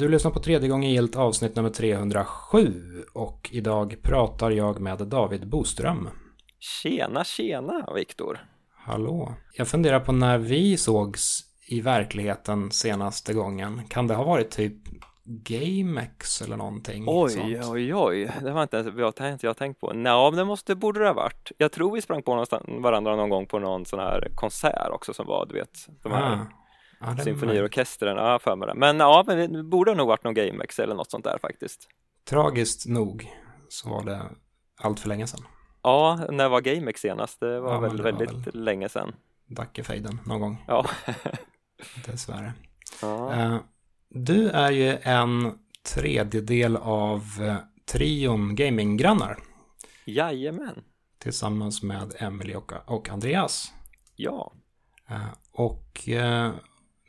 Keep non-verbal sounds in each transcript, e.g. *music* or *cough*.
Du lyssnar på tredje gången gilt avsnitt nummer 307 och idag pratar jag med David Boström. Tjena, tjena Viktor. Hallå. Jag funderar på när vi sågs i verkligheten senaste gången. Kan det ha varit typ GameX eller någonting? Oj, sånt? oj, oj, det var inte ens jag tänkt, jag tänkt på. Nej, det måste, borde det ha varit. Jag tror vi sprang på varandra någon gång på någon sån här konsert också som var, du vet, de här Ah. Ja, symfoniorkestern, ja, för mig det. Men ja, men det borde nog varit någon GameX eller något sånt där faktiskt. Tragiskt nog så var det allt för länge sedan. Ja, när var GameX senast? Det var Ja, väl det var väldigt väl- länge sedan. Dackefejden någon gång, Ja. *laughs* dessvärre. ja. Eh, Du är ju en tredjedel av eh, trion gaminggrannar Jajamän. tillsammans med Emily och, och Andreas. Ja. Eh, Och eh,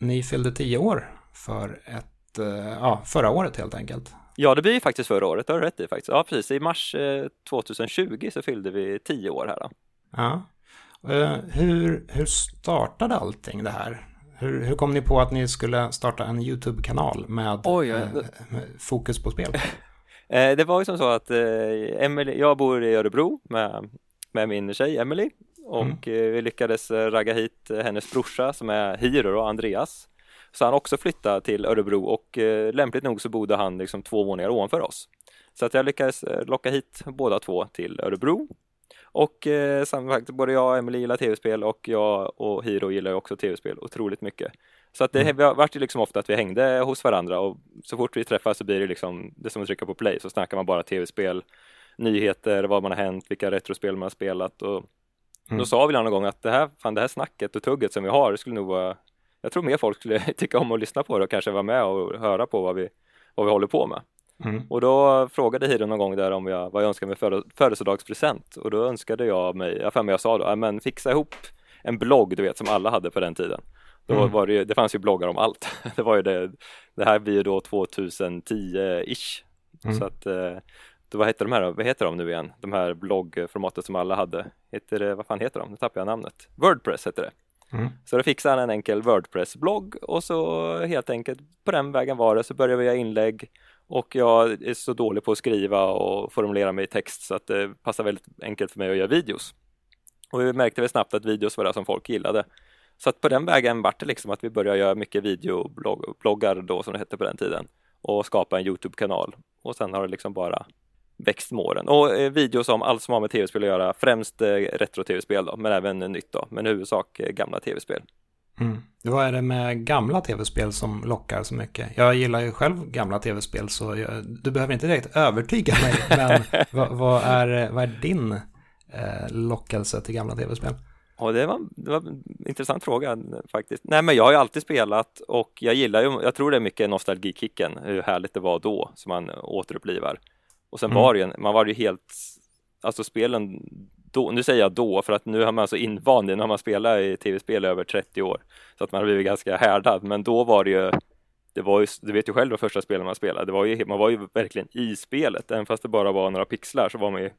ni fyllde tio år för ett, eh, ja, förra året helt enkelt. Ja, det blir ju faktiskt förra året, det har du rätt i faktiskt. Ja, precis. I mars eh, 2020 så fyllde vi tio år här då. Ja. Eh, Hur, hur startade allting det här? Hur, hur kom ni på att ni skulle starta en YouTube-kanal med, Oj, ja, eh, med fokus på spel? *laughs* Eh, det var ju som så att eh, Emily, jag bor i Örebro med, med min tjej Emily och eh, vi lyckades eh, ragga hit eh, hennes brorsa som är Hiro och Andreas. Så han också flyttade till Örebro och lämpligt nog så bodde han liksom två våningar ovanför oss. Så att jag lyckades locka hit båda två till Örebro. Och eh, både jag och Emily gillar tv-spel och jag och Hiro gillar också tv-spel otroligt mycket. Så att det mm. vart ju liksom ofta att vi hängde hos varandra och så fort vi träffas så blir det liksom det är som att trycka på play så snackar man bara tv-spel, nyheter, vad man har hänt, vilka retrospel man har spelat och Mm. då sa vi någon gång att det här, fan det här snacket och tugget som vi har det skulle nog vara jag tror mer folk skulle *laughs* tycka om att lyssna på det och kanske vara med och höra på vad vi, vad vi håller på med. Mm. Och då frågade Hiro någon gång där om jag, vad jag önskade mig före, födelsedagspresent och då önskade jag mig, jag för mig jag sa då, "Ja, men fixa ihop en blogg du vet som alla hade på den tiden. Då Mm. var det, ju, det fanns ju bloggar om allt. *laughs* Det var ju det, det här blir ju då 2010-ish. Mm. Så att, vad heter de här? Vad heter de nu igen? De här bloggformatet som alla hade. Heter det, vad fan heter de? Nu tappar jag namnet. Wordpress heter det. Mm. Så då fixade han en enkel Wordpress-blogg och så helt enkelt på den vägen var det så började vi göra inlägg och jag är så dålig på att skriva och formulera mig i text så att det passar väldigt enkelt för mig att göra videos. Och vi märkte väl snabbt att videos var det som folk gillade. Så att på den vägen vart det liksom att vi började göra mycket videobloggar då som det hette på den tiden och skapa en Youtube-kanal och sen har det liksom bara växt med åren. Och eh, videos om allt som har med tv-spel att göra, främst eh, retro-tv-spel då, men även nytt då, men i huvudsak eh, gamla tv-spel. Mm. Vad är det med gamla tv-spel som lockar så mycket? Jag gillar ju själv gamla tv-spel så jag, du behöver inte direkt övertyga mig. *laughs* Men vad, vad, är, vad är din eh, lockelse till gamla tv-spel? Ja, det var, det var en intressant fråga faktiskt. Nej, men jag har ju alltid spelat och jag gillar ju, jag tror det är mycket nostalgikicken, hur härligt det var då som man återupplivar. Och sen Mm. var det ju, man var ju helt, alltså spelen då, nu säger jag då för att nu har man så invand i, nu har man spelat i tv-spel i över 30 år så att man har blivit ganska härdad, men då var det ju det var ju, du vet ju själv de första spelen man spelade, det var ju, man var ju verkligen i spelet, även fast det bara var några pixlar så var man ju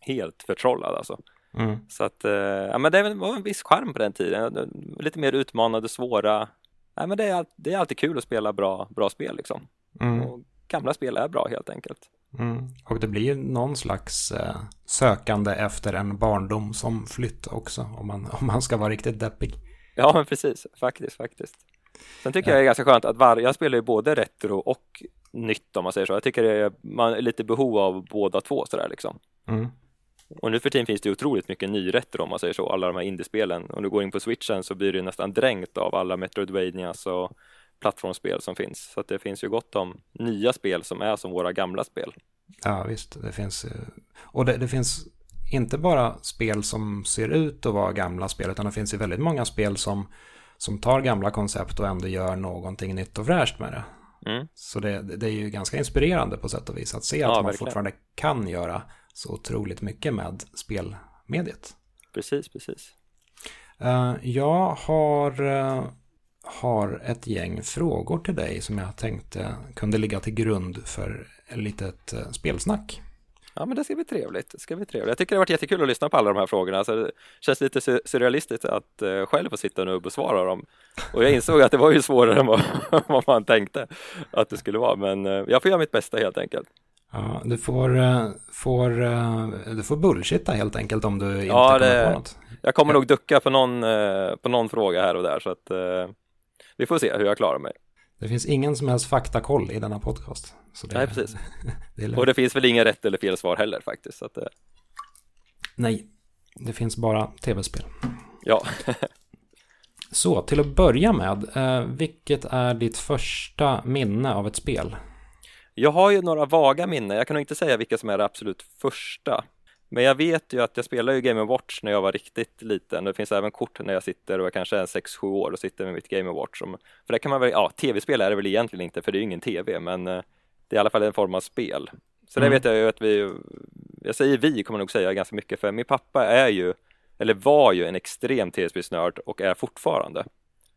helt förtrollad alltså. Mm. Så att, eh, ja men det var en viss charm på den tiden. Lite mer utmanande, svåra. Nej men det är, det är alltid kul att spela bra, bra spel liksom. Mm. Gamla spel är bra helt enkelt. Mm. Och det blir någon slags eh, sökande efter en barndom som flytt också. Om man, *laughs* om man ska vara riktigt deppig. Ja men precis, faktiskt, faktiskt. Sen tycker jag det är ganska skönt att var, jag spelar ju både retro och nytt om man säger så. Jag tycker det är, man är lite behov av båda två sådär liksom. Mm. Och nu för tiden finns det otroligt mycket nyretro om man säger så, alla de här indiespelen. Om du går in på switchen så blir det ju nästan dränkt av alla Metroidvanias och plattformsspel som finns. Så det finns ju gott om nya spel som är som våra gamla spel. Ja, visst. Det finns, eh, och det, det finns inte bara spel som ser ut att vara gamla spel, utan det finns ju väldigt många spel som, som tar gamla koncept och ändå gör någonting nytt och fräscht med det. Mm. Så det, det är ju ganska inspirerande på sätt och vis att se Ja, att man verkligen. fortfarande kan göra så otroligt mycket med spelmediet. Precis, precis. Eh, jag har, eh, har ett gäng frågor till dig som jag tänkte kunde ligga till grund för ett litet eh, spelsnack. Ja, men det ska bli trevligt. Det ska bli trevligt. Jag tycker det har varit jättekul att lyssna på alla de här frågorna. Alltså, det känns lite surrealistiskt att uh, själv få sitta nu och besvara dem. Och jag insåg att det var ju svårare än vad, *laughs* man tänkte att det skulle vara. Men uh, jag får göra mitt bästa helt enkelt. Ja, du får, får, du får bullshitta helt enkelt om du inte ja, det, kommer på något. Jag kommer nog ducka på någon, på någon fråga här och där så att vi får se hur jag klarar mig. Det finns ingen som helst faktakoll i denna podcast. Det, Nej, precis. *laughs* det och det finns väl inga rätt eller fel svar heller faktiskt. Så att, eh. Nej, det finns bara tv-spel. Ja. *laughs* så, till att börja med, eh, vilket är ditt första minne av ett spel? Jag har ju några vaga minnen, jag kan nog inte säga vilka som är det absolut första. Men jag vet ju att jag spelade ju Game Watch när jag var riktigt liten. Det finns även kort när jag sitter och jag kanske är 6-7 år och sitter med mitt Game Watch. För det kan man väl, ja, tv-spel är det väl egentligen inte för det är ju ingen tv, men eh, det är i alla fall en form av spel. Så mm. det vet jag ju att vi, jag säger vi kommer nog säga ganska mycket för min pappa är ju, eller var ju en extrem tv-spelsnörd och är fortfarande.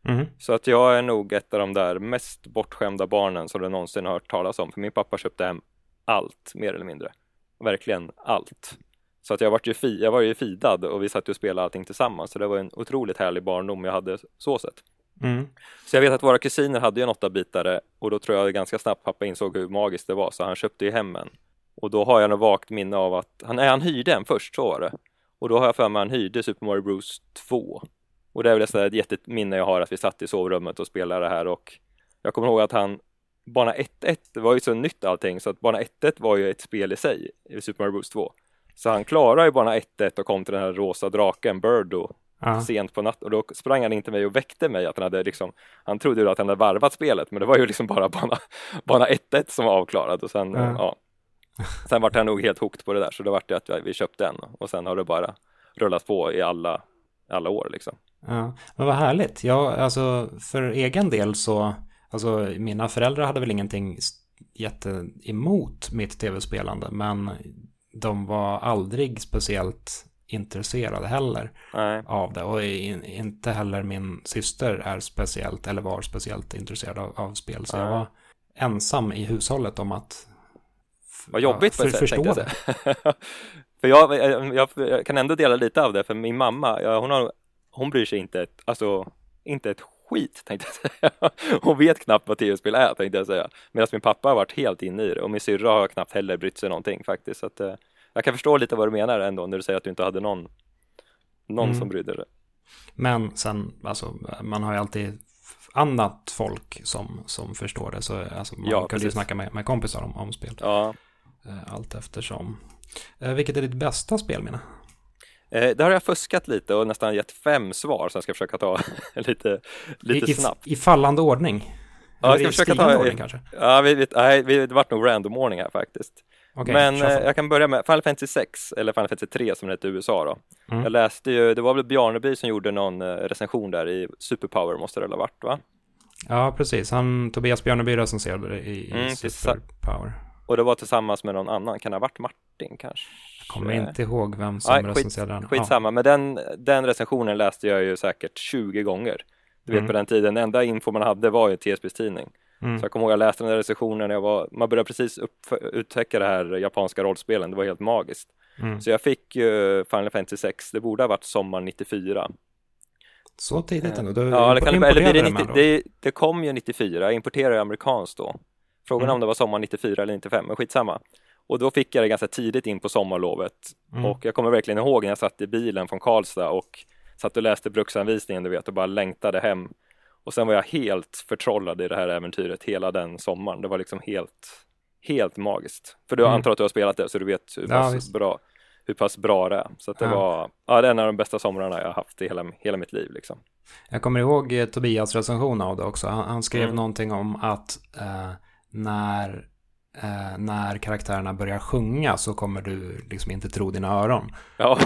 Mm. Så att jag är nog ett av de där mest bortskämda barnen som du någonsin har hört talas om. För min pappa köpte hem allt, mer eller mindre. Verkligen allt. Så att jag var ju, fi, jag var ju fidad och vi satt och spelade allting tillsammans. Så det var en otroligt härlig barndom jag hade så sett. Mm. Så jag vet att våra kusiner hade ju en åttabitare och då tror jag ganska snabbt pappa insåg hur magiskt det var så han köpte ju hem en. Och då har jag nog vagt minne av att han, nej, han hyrde en först, så var det. Och då har jag för mig att han hyrde Super Mario Bros 2. Och det är väl ett jätteminne jag har att vi satt i sovrummet och spelade det här och jag kommer ihåg att han Bana 1-1 var ju så nytt allting så att Bana 1-1 var ju ett spel i sig i Super Mario Bros 2. Så han klarade ju bana 1-1 och kom till den här rosa draken Birdo ja. sent på natten och då sprang han in till mig och väckte mig att han hade liksom Han trodde ju att han hade varvat spelet men det var ju liksom bara bana, *laughs* bana 1-1 som var avklarad och sen ja. ja. Sen vart han nog helt hooked på det där så då vart det att vi köpte en och sen har det bara rullat på i alla alla år liksom. Ja, men vad härligt. Jag, alltså för egen del så, alltså mina föräldrar hade väl ingenting jätte emot mitt tv-spelande, men de var aldrig speciellt intresserade heller Nej. av det. Och inte heller min syster är speciellt, eller var speciellt intresserad av, av spel. Så Nej. jag var ensam i hushållet om att Vad jobbigt ja, för, för, förstå det. *laughs* för jag, jag, jag, kan ändå dela lite av det, för min mamma, hon, har, hon bryr sig inte, alltså, inte ett skit tänkte jag säga. *laughs* Hon vet knappt vad tv-spel är tänkte jag säga. Medan min pappa har varit helt inne i det och min syrra har knappt heller brytt sig någonting faktiskt. Så att, eh, jag kan förstå lite vad du menar ändå när du säger att du inte hade någon, någon mm. som brydde sig. Men sen, alltså, man har ju alltid annat folk som, som förstår det. Så alltså, man ja, kan ju snacka med, med kompisar om, om spel. Ja. Eh, allt eftersom. Eh, vilket är ditt bästa spelminne? Eh, där har jag fuskat lite och nästan gett fem svar så jag ska försöka ta *laughs* lite, lite I, snabbt. I fallande ordning? Ja, jag ska försöka ta ordning kanske? Ja, vi, vi, nej, det vart nog random ordning här faktiskt. Okay, Men eh, jag kan börja med Final Fantasy 6 eller Final Fantasy 3 som det heter i USA då. Mm. Jag läste ju, det var väl Bjarneby som gjorde någon eh, recension där i Superpower måste det ha varit va? Ja, precis. Han, Tobias Bjarneby recenserade det i, mm, Superpower. Och det var tillsammans med någon annan, kan det ha varit Martin kanske? Jag kommer inte ihåg vem som ja, recenserade den. Skitsamma, ja. men den, den recensionen läste jag ju säkert 20 gånger. Du vet mm. på den tiden, den enda info man hade var ju TSBs tidning. Mm. Så jag kommer ihåg jag läste den där recensionen, jag var, man började precis upp, upptäcka det här japanska rollspelen, det var helt magiskt. Mm. Så jag fick ju Final Fantasy 6, det borde ha varit sommar 94. Så tidigt ändå? Du ja, det, kan, eller det, 90, det, det, kom ju 94, jag importerade amerikanskt då. Frågan mm. om det var sommar 94 eller 95, men skitsamma. Och då fick jag det ganska tidigt in på sommarlovet. Mm. Och jag kommer verkligen ihåg när jag satt i bilen från Karlstad och satt och läste bruksanvisningen du vet och bara längtade hem och sen var jag helt förtrollad i det här äventyret hela den sommaren. Det var liksom helt, helt magiskt. För du mm. antar att du har spelat det så du vet hur pass, ja, bra, hur pass bra det är. Så det ja. var, ja det är en av de bästa somrarna jag har haft i hela, hela mitt liv liksom. Jag kommer ihåg eh, Tobias recension av det också. Han, han skrev mm. någonting om att eh, när eh, när karaktärerna börjar sjunga så kommer du liksom inte tro dina öron. Ja.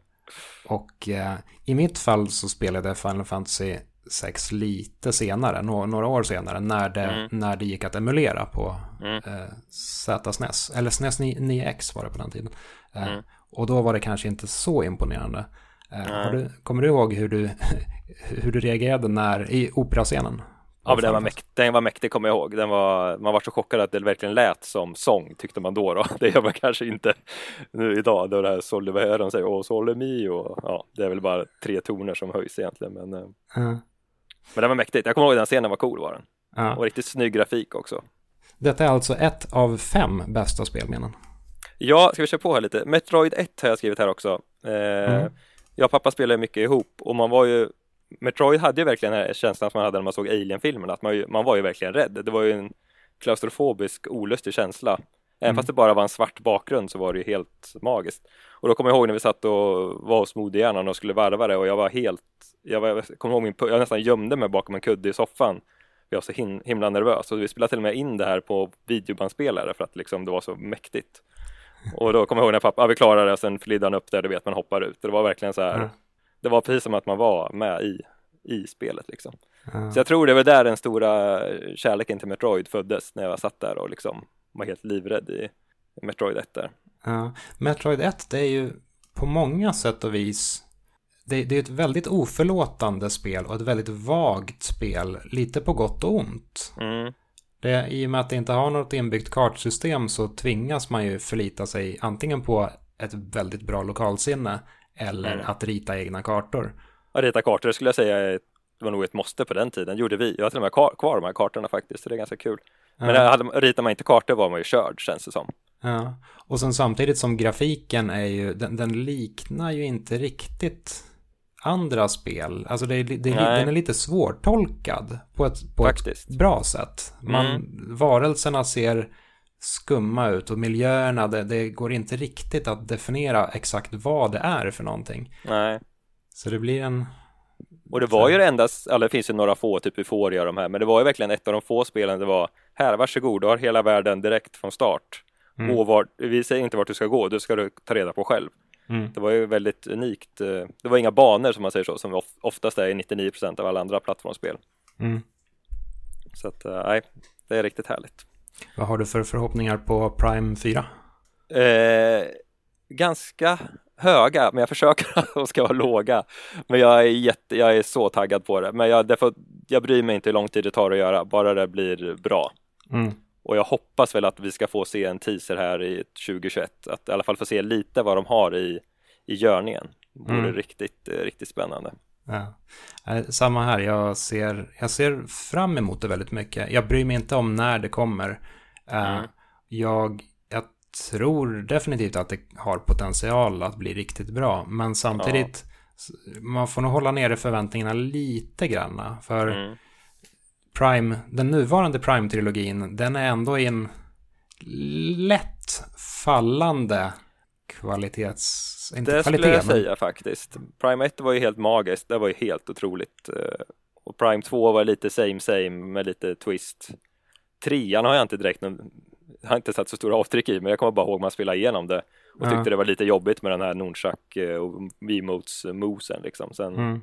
*laughs* och eh, i mitt fall så spelade jag Final Fantasy 6 lite senare, några, några år senare, när det, mm. när det gick att emulera på mm. eh, ZSNES. Eller SNES 9X var det på den tiden. Eh, mm. Och då var det kanske inte så imponerande. Eh, du, kommer du ihåg hur du, *laughs* hur du reagerade när, i operascenen Ja, men den var, mäkt, den var mäktig kommer jag ihåg. Den var, man var så chockad att det verkligen lät som sång tyckte man då. då. *laughs* Det gör man kanske inte nu idag. Då det här Sole, vad är de säger? Åh, Sole Mi och ja, det är väl bara tre toner som höjs egentligen. Men, mm. men den var mäktigt. Jag kommer ihåg den scenen var cool var den. Ja. Och riktigt snygg grafik också. Detta är alltså ett av fem bästa spelminnen. Ja, ska vi köra på här lite? Metroid 1 har jag skrivit här också. Eh, mm. Jag och pappa spelade mycket ihop och man var ju Metroid hade ju verkligen den här känslan som man hade när man såg Alien-filmerna, att man, ju, man var ju verkligen rädd. Det var ju en klaustrofobisk, olustig känsla. Även mm. fast det bara var en svart bakgrund så var det ju helt magiskt. Och då kommer jag ihåg när vi satt och var hos modehjärnan och skulle varva det och jag var helt, jag, var, jag kommer ihåg min, jag nästan gömde mig bakom en kudde i soffan. Jag var så him, himla nervös och vi spelade till och med in det här på videobandspelare för att liksom det var så mäktigt. Och då kommer jag ihåg när pappa, ja, vi klarade det och sen flydde han upp där, du vet man hoppar ut. Det var verkligen så här, mm det var precis som att man var med i, i spelet liksom. Mm. Så jag tror det var där den stora kärleken till Metroid föddes när jag satt där och liksom var helt livrädd i Metroid 1 där. Ja, Metroid 1 det är ju på många sätt och vis det, det, är ett väldigt oförlåtande spel och ett väldigt vagt spel, lite på gott och ont. Mm. Det, I och med att det inte har något inbyggt kartsystem så tvingas man ju förlita sig antingen på ett väldigt bra lokalsinne eller mm. att rita egna kartor. Att rita kartor skulle jag säga var nog ett måste på den tiden, gjorde vi. Jag har till och med kvar, de här kartorna faktiskt, så det är ganska kul. Men ja. hade, ritar man inte kartor var man ju körd känns det som. Ja, och sen samtidigt som grafiken är ju, den, den liknar ju inte riktigt andra spel. Alltså det, det, den är lite svårtolkad på ett, på ett bra sätt. Man, mm. Varelserna ser skumma ut och miljöerna, det, det, går inte riktigt att definiera exakt vad det är för någonting. Nej. Så det blir en... Och det var ju det enda, eller det finns ju några få, typ Euphoria de här, men det var ju verkligen ett av de få spelen det var här, varsågod, du har hela världen direkt från start. Mm. Och var, vi säger inte vart du ska gå, det ska du ta reda på själv. Mm. Det var ju väldigt unikt. Eh, det var inga banor som man säger så, som oftast är i 99% av alla andra plattformsspel. Mm. Så att, eh, nej, det är riktigt härligt. Vad har du för förhoppningar på Prime 4? Eh, ganska höga, men jag försöker *laughs* att de ska vara låga. Men jag är, jätte, jag är så taggad på det. Men jag, därför, jag bryr mig inte hur lång tid det tar att göra, bara det blir bra. Mm. Och jag hoppas väl att vi ska få se en teaser här i 2021, att i alla fall få se lite vad de har i, i görningen. Vore mm. riktigt, riktigt spännande. Ja. Samma här, jag ser, jag ser fram emot det väldigt mycket. Jag bryr mig inte om när det kommer. Eh, mm. Jag, jag tror definitivt att det har potential att bli riktigt bra. Men samtidigt, ja. man får nog hålla nere förväntningarna lite grann. För mm. Prime, den nuvarande Prime-trilogin, den är ändå i en lätt fallande kvalitets... Inte det kvalitet, skulle jag men... säga faktiskt. Prime 1 var ju helt magiskt, det var ju helt otroligt. Eh, och Prime 2 var lite same same med lite twist. Trean har jag inte direkt någon, har inte satt så stora avtryck i, men jag kommer bara ihåg man spelade igenom det och tyckte det var lite jobbigt med den här Nunchak eh, och Wiimotes mosen liksom. Sen, mm.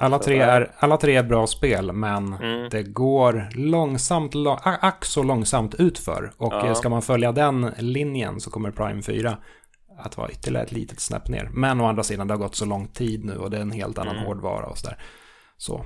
Alla tre, är, alla tre är bra spel, men mm. det går långsamt, ack så långsamt utför. Och ja. ska man följa den linjen så kommer Prime 4 att vara ytterligare ett litet snäpp ner. Men å andra sidan, det har gått så lång tid nu och det är en helt annan mm. hårdvara och sådär. Så.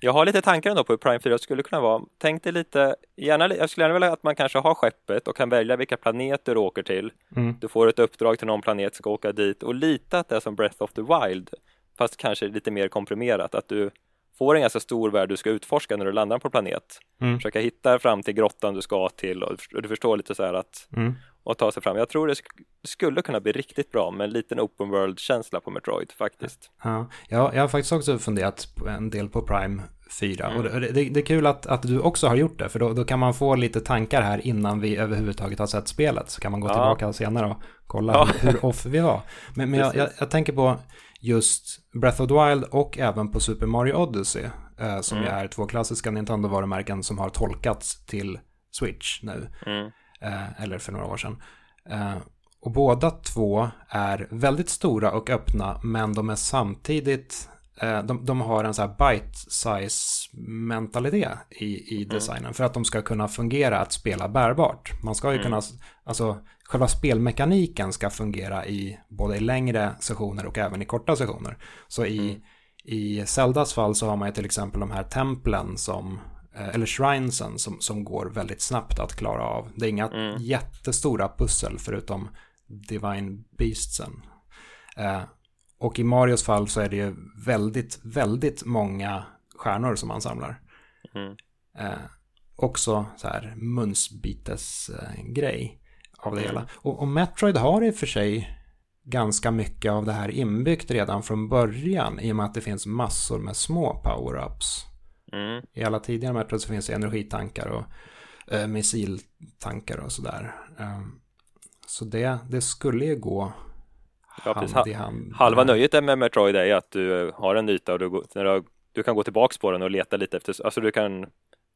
Jag har lite tankar ändå på hur Prime 4 skulle kunna vara. Tänk dig lite, gärna, jag skulle gärna vilja att man kanske har skeppet och kan välja vilka planeter du åker till. Mm. Du får ett uppdrag till någon planet, ska åka dit och lita att det är som Breath of the Wild, fast kanske lite mer komprimerat, att du får en ganska stor värld du ska utforska när du landar på planet. Mm. Försöka hitta fram till grottan du ska till och du förstår lite så här att mm och ta sig fram. Jag tror det sk skulle kunna bli riktigt bra med en liten open world-känsla på Metroid faktiskt. Ja, jag, jag har faktiskt också funderat en del på Prime 4 mm. och det, det, det, är kul att, att du också har gjort det för då, då kan man få lite tankar här innan vi överhuvudtaget har sett spelet så kan man gå ja. tillbaka senare och kolla ja. hur, off vi var. Men, men jag, jag, jag, tänker på just Breath of the Wild och även på Super Mario Odyssey eh, som mm. är två klassiska Nintendo-varumärken som har tolkats till Switch nu. Mm. Eh, eller för några år sedan. Eh, och båda två är väldigt stora och öppna, men de är samtidigt eh, de, de har en så här bite-size mentalitet i, i mm. designen mm. för att de ska kunna fungera att spela bärbart. Man ska ju mm. kunna, alltså själva spelmekaniken ska fungera i både i längre sessioner och även i korta sessioner. Så i, mm. i Zeldas fall så har man ju till exempel de här templen som eller shrinesen som, som går väldigt snabbt att klara av. Det är inga mm. jättestora pussel förutom Divine Beastsen. Eh, och i Marios fall så är det ju väldigt, väldigt många stjärnor som man samlar. Mm. Eh, också så här munsbites-grej av det mm. hela. Och, och Metroid har i och för sig ganska mycket av det här inbyggt redan från början i och med att det finns massor med små power-ups. Mm. I alla tidigare Metroid så finns det energitankar och eh, missiltankar och sådär. Um, så det, det skulle ju gå ja, hand i hand. Halva nöjet med Metroid är att du har en yta och du, du, du kan gå tillbaks på den och leta lite efter, alltså du kan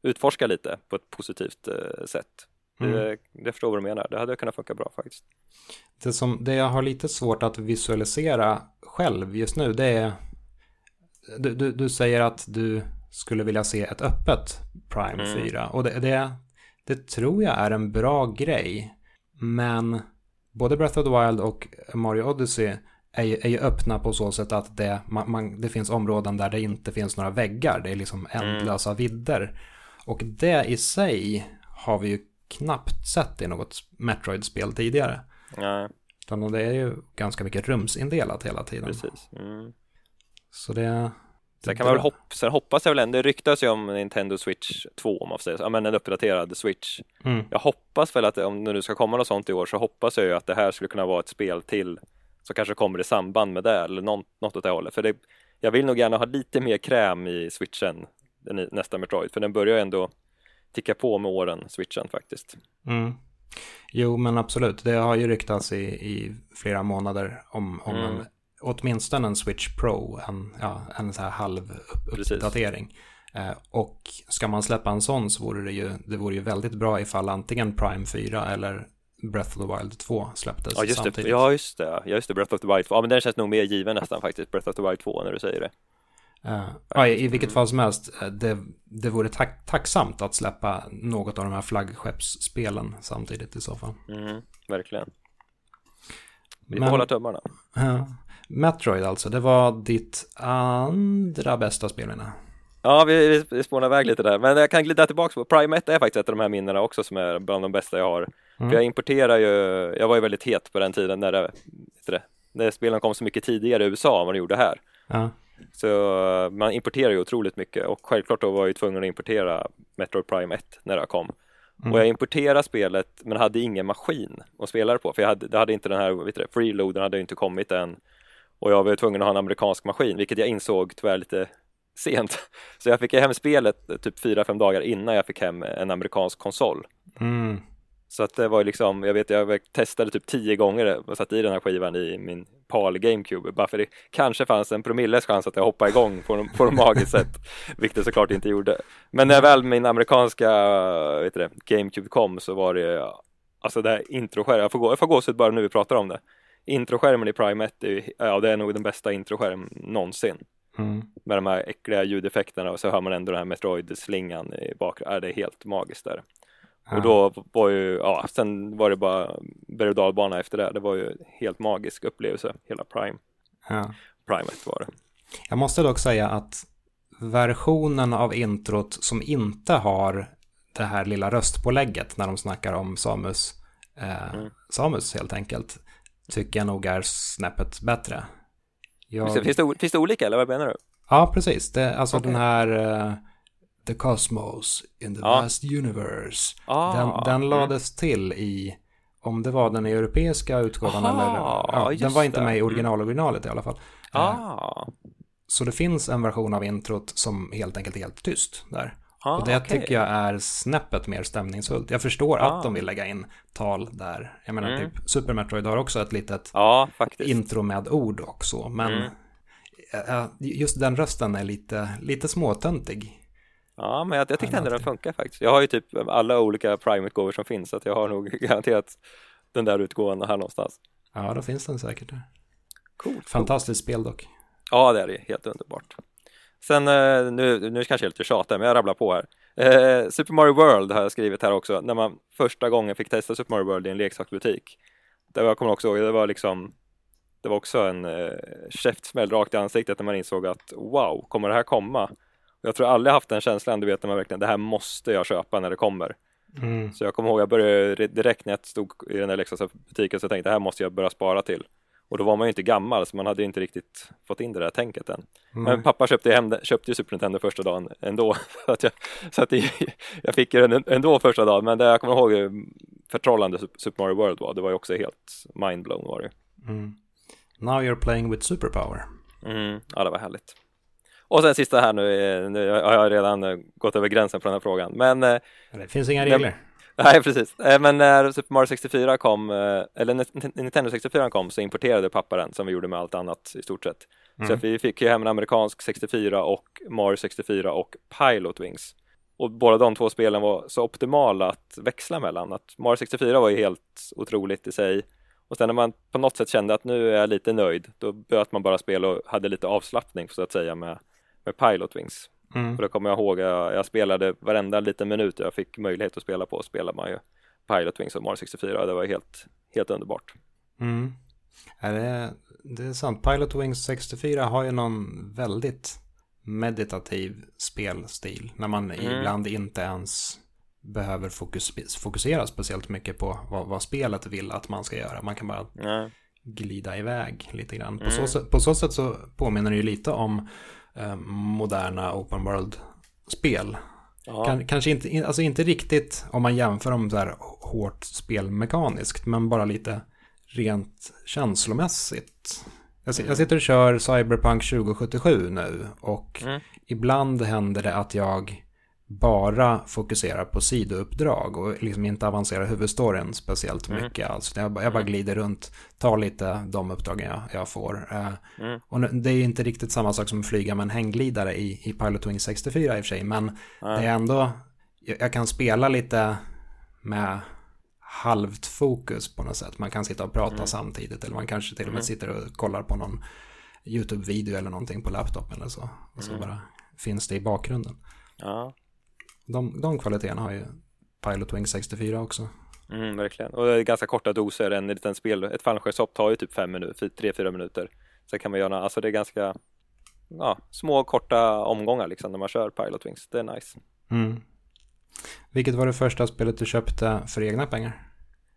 utforska lite på ett positivt eh, sätt. Mm. Det, det förstår vad du menar, det hade kunnat funka bra faktiskt. Det, som, det jag har lite svårt att visualisera själv just nu, det är du, du, du säger att du skulle vilja se ett öppet Prime mm. 4 och det, det, det tror jag är en bra grej. Men både Breath of the Wild och Mario Odyssey är ju, är ju öppna på så sätt att det, man, man, det finns områden där det inte finns några väggar. Det är liksom mm. ändlösa mm. vidder. Och det i sig har vi ju knappt sett i något Metroid-spel tidigare. Nej. Utan det är ju ganska mycket rumsindelat hela tiden. Precis. Mm. Så det... Sen kan man väl hopp, sen hoppas jag väl ändå, det ryktas ju om Nintendo Switch 2 om man så, ja men en uppdaterad Switch. Mm. Jag hoppas väl att om det nu ska komma något sånt i år så hoppas jag ju att det här skulle kunna vara ett spel till som kanske kommer i samband med det eller något, något åt det hållet. För det, jag vill nog gärna ha lite mer kräm i switchen nästa Metroid, för den börjar ändå ticka på med åren, switchen faktiskt. Mm. Jo, men absolut. Det har ju ryktats i, i flera månader om, om mm. en, åtminstone en Switch Pro, en, ja, en så här halv uppdatering. Eh, och ska man släppa en sån så vore det ju, det vore ju väldigt bra ifall antingen Prime 4 eller Breath of the Wild 2 släpptes ja, just samtidigt. Det. Ja, just det. Ja, just det. Breath of the Wild 2. Ja, men den känns nog mer given nästan faktiskt, Breath of the Wild 2, när du säger det. Uh, ja, i, vilket fall som helst, eh, det, det vore tack, tacksamt att släppa något av de här flaggskeppsspelen samtidigt i så fall. Mm, verkligen. Vi får hålla tummarna. Uh, Metroid alltså, det var ditt andra bästa spel menar Ja, vi, vi, spånar iväg lite där, men jag kan glida tillbaka på Prime 1 är faktiskt ett av de här minnena också som är bland de bästa jag har. Mm. För jag importerar ju, jag var ju väldigt het på den tiden när det, det när spelen kom så mycket tidigare i USA än vad de gjorde här. Ja. Så eh, man importerar ju otroligt mycket och självklart då var jag ju tvungen att importera Metroid Prime 1 när det kom. Mm. Och jag importerade spelet men hade ingen maskin att spela det på för jag hade, det hade inte den här, vet du, freeloaden hade inte kommit än och jag var tvungen att ha en amerikansk maskin vilket jag insåg tyvärr lite sent. *laughs* Så jag fick hem spelet typ 4-5 dagar innan jag fick hem en amerikansk konsol. Mm. Så att det var liksom, jag vet jag testade typ tio gånger och satte i den här skivan i min PAL GameCube bara för det kanske fanns en promilles chans att jag hoppade igång på, på något *laughs* magiskt sätt, vilket det såklart inte gjorde. Men när väl min amerikanska vet det, GameCube kom så var det alltså det här introskärmen, jag får, gå, jag får gåshud bara nu vi pratar om det. Introskärmen i Prime 1, är, ja det är nog den bästa introskärmen någonsin. Mm. Med de här äckliga ljudeffekterna och så hör man ändå den här Metroid-slingan i bakgrunden, ja, det är helt magiskt där. Och då var ju, ja, sen var det bara berg och dalbana efter det. Det var ju helt magisk upplevelse, hela Prime. Ja. Prime 1 var det. Jag måste dock säga att versionen av introt som inte har det här lilla röstpålägget när de snackar om Samus, eh, mm. Samus helt enkelt, tycker jag nog är snäppet bättre. Jag... Finns, det, finns det olika eller vad menar du? Ja, precis. Det, alltså okay. den här eh, The Cosmos in the ja. Vast Universe. Ah, den, den mm. lades till i, om det var den europeiska utgåvan Aha, eller, ja, den var inte med i mm. original-originalet i alla fall. Eh, ah. Så det finns en version av introt som helt enkelt är helt tyst där. Ah, och det okay. tycker jag är snäppet mer stämningsfullt. Jag förstår ah. att de vill lägga in tal där. Jag menar mm. typ Super Metroid har också ett litet ja, intro med ord också. Men mm. just den rösten är lite, lite småtöntig. Ja, men jag, jag tyckte ändå den funkar faktiskt. Jag har ju typ alla olika Prime-utgåvor som finns, så att jag har nog *laughs* garanterat den där utgåvan här någonstans. Ja, då finns den säkert där. Coolt. Fantastiskt cool. spel dock. Ja, det är det. Helt underbart. Sen, eh, nu, nu kanske jag är lite tjatig, men jag rabblar på här. Eh, Super Mario World har jag skrivit här också, när man första gången fick testa Super Mario World i en leksaksbutik. Det var, jag kommer också ihåg, det var liksom det var också en eh, käftsmäll rakt i ansiktet när man insåg att wow, kommer det här komma? jag tror aldrig haft den känslan, du vet när man verkligen, det här måste jag köpa när det kommer. Mm. Så jag kommer ihåg, jag började direkt när jag stod i den där leksaksbutiken så tänkte jag, det här måste jag börja spara till. Och då var man ju inte gammal så man hade inte riktigt fått in det där tänket än. Mm. Men pappa köpte, hem, köpte ju Super Nintendo första dagen ändå. *laughs* Så att jag, så att *laughs* jag fick den ändå första dagen. Men det jag kommer ihåg hur förtrollande Super Mario World var. Det var ju också helt mindblown var det mm. Now you're playing with superpower. Mm, ja, det var härligt. Och sen sista här nu, nu har jag redan gått över gränsen på den här frågan. Men det finns inga regler. Nej, precis. Eh, men när Super Mario 64 kom, eh, eller när Nintendo 64 kom så importerade pappa den som vi gjorde med allt annat i stort sett. Mm. Så vi fick ju hem en amerikansk 64 och Mario 64 och Pilot Wings. Och båda de två spelen var så optimala att växla mellan. Att Mario 64 var ju helt otroligt i sig. Och sen när man på något sätt kände att nu är jag lite nöjd, då böt man bara spela och hade lite avslappning så att säga med, med Pilot Wings. Mm. Och då kommer jag ihåg, jag, jag spelade varenda liten minut jag fick möjlighet att spela på, spelade man ju Pilot Wings och Mario 64 och det var helt, helt underbart. Mm. Är det, det är sant, Pilot Wings 64 har ju någon väldigt meditativ spelstil när man mm. ibland inte ens behöver fokus, fokusera speciellt mycket på vad, vad, spelet vill att man ska göra. Man kan bara mm. glida iväg lite grann. På, mm. så, på så sätt så påminner det ju lite om Eh, moderna open world-spel. Ja. kanske inte, alltså inte riktigt om man jämför dem så här hårt spelmekaniskt, men bara lite rent känslomässigt. Jag, mm. jag sitter och kör Cyberpunk 2077 nu och mm. ibland händer det att jag bara fokuserar på sidouppdrag och liksom inte avancerar huvudstoryn speciellt mm. mycket alls. Jag, jag bara mm. glider runt, tar lite de uppdragen jag, jag får. Eh, mm. Och det är inte riktigt samma sak som att flyga med en hängglidare i, i Pilot Wing 64 i och för sig, men det är ändå, jag, jag kan spela lite med halvt fokus på något sätt. Man kan sitta och prata mm. samtidigt eller man kanske till och med mm. sitter och kollar på någon YouTube-video eller någonting på laptopen eller så. Och så mm. bara finns det i bakgrunden. Ja. De, de kvaliteterna har ju Pilot Wing 64 också. Mm, verkligen. Och det är ganska korta doser. En liten spel, ett fallskärmshopp tar ju typ fem minuter, tre, fyra minuter. Sen kan man göra, alltså det är ganska ja, små korta omgångar liksom när man kör Pilot Wings. Det är nice. Mm. Vilket var det första spelet du köpte för egna pengar?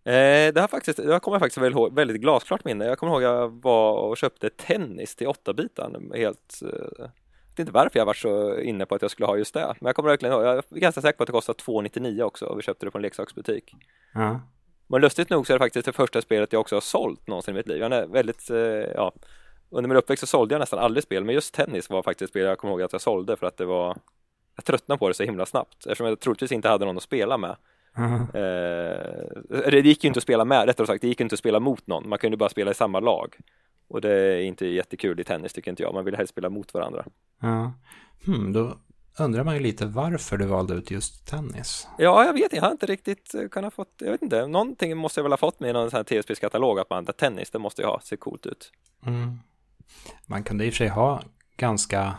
Eh, det har faktiskt, jag kommer faktiskt väldigt, väldigt glasklart minne. Jag kommer ihåg jag var och köpte tennis till 8-bitan helt eh, vet inte varför jag var så inne på att jag skulle ha just det. Men jag kommer verkligen ihåg, jag är ganska säker på att det kostade 2,99 också och vi köpte det på en leksaksbutik. Ja. Men lustigt nog så är det faktiskt det första spelet jag också har sålt någonsin i mitt liv. Jag är väldigt, eh, ja, under min uppväxt så sålde jag nästan aldrig spel, men just tennis var faktiskt ett spel jag kommer ihåg att jag sålde för att det var, jag tröttnade på det så himla snabbt eftersom jag troligtvis inte hade någon att spela med. Mm. Eh, det gick ju inte att spela med, rättare sagt, det gick inte att spela mot någon. Man kunde bara spela i samma lag. Och det är inte jättekul i tennis tycker inte jag. Man vill helst spela mot varandra. Ja, hmm, då undrar man ju lite varför du valde ut just tennis. Ja, jag vet Jag har inte riktigt kunnat fått, jag vet inte, någonting måste jag väl ha fått med i någon sån här tv-spelskatalog att man, tennis, det måste jag ha, ser coolt ut. Mm. Man kunde i och för sig ha ganska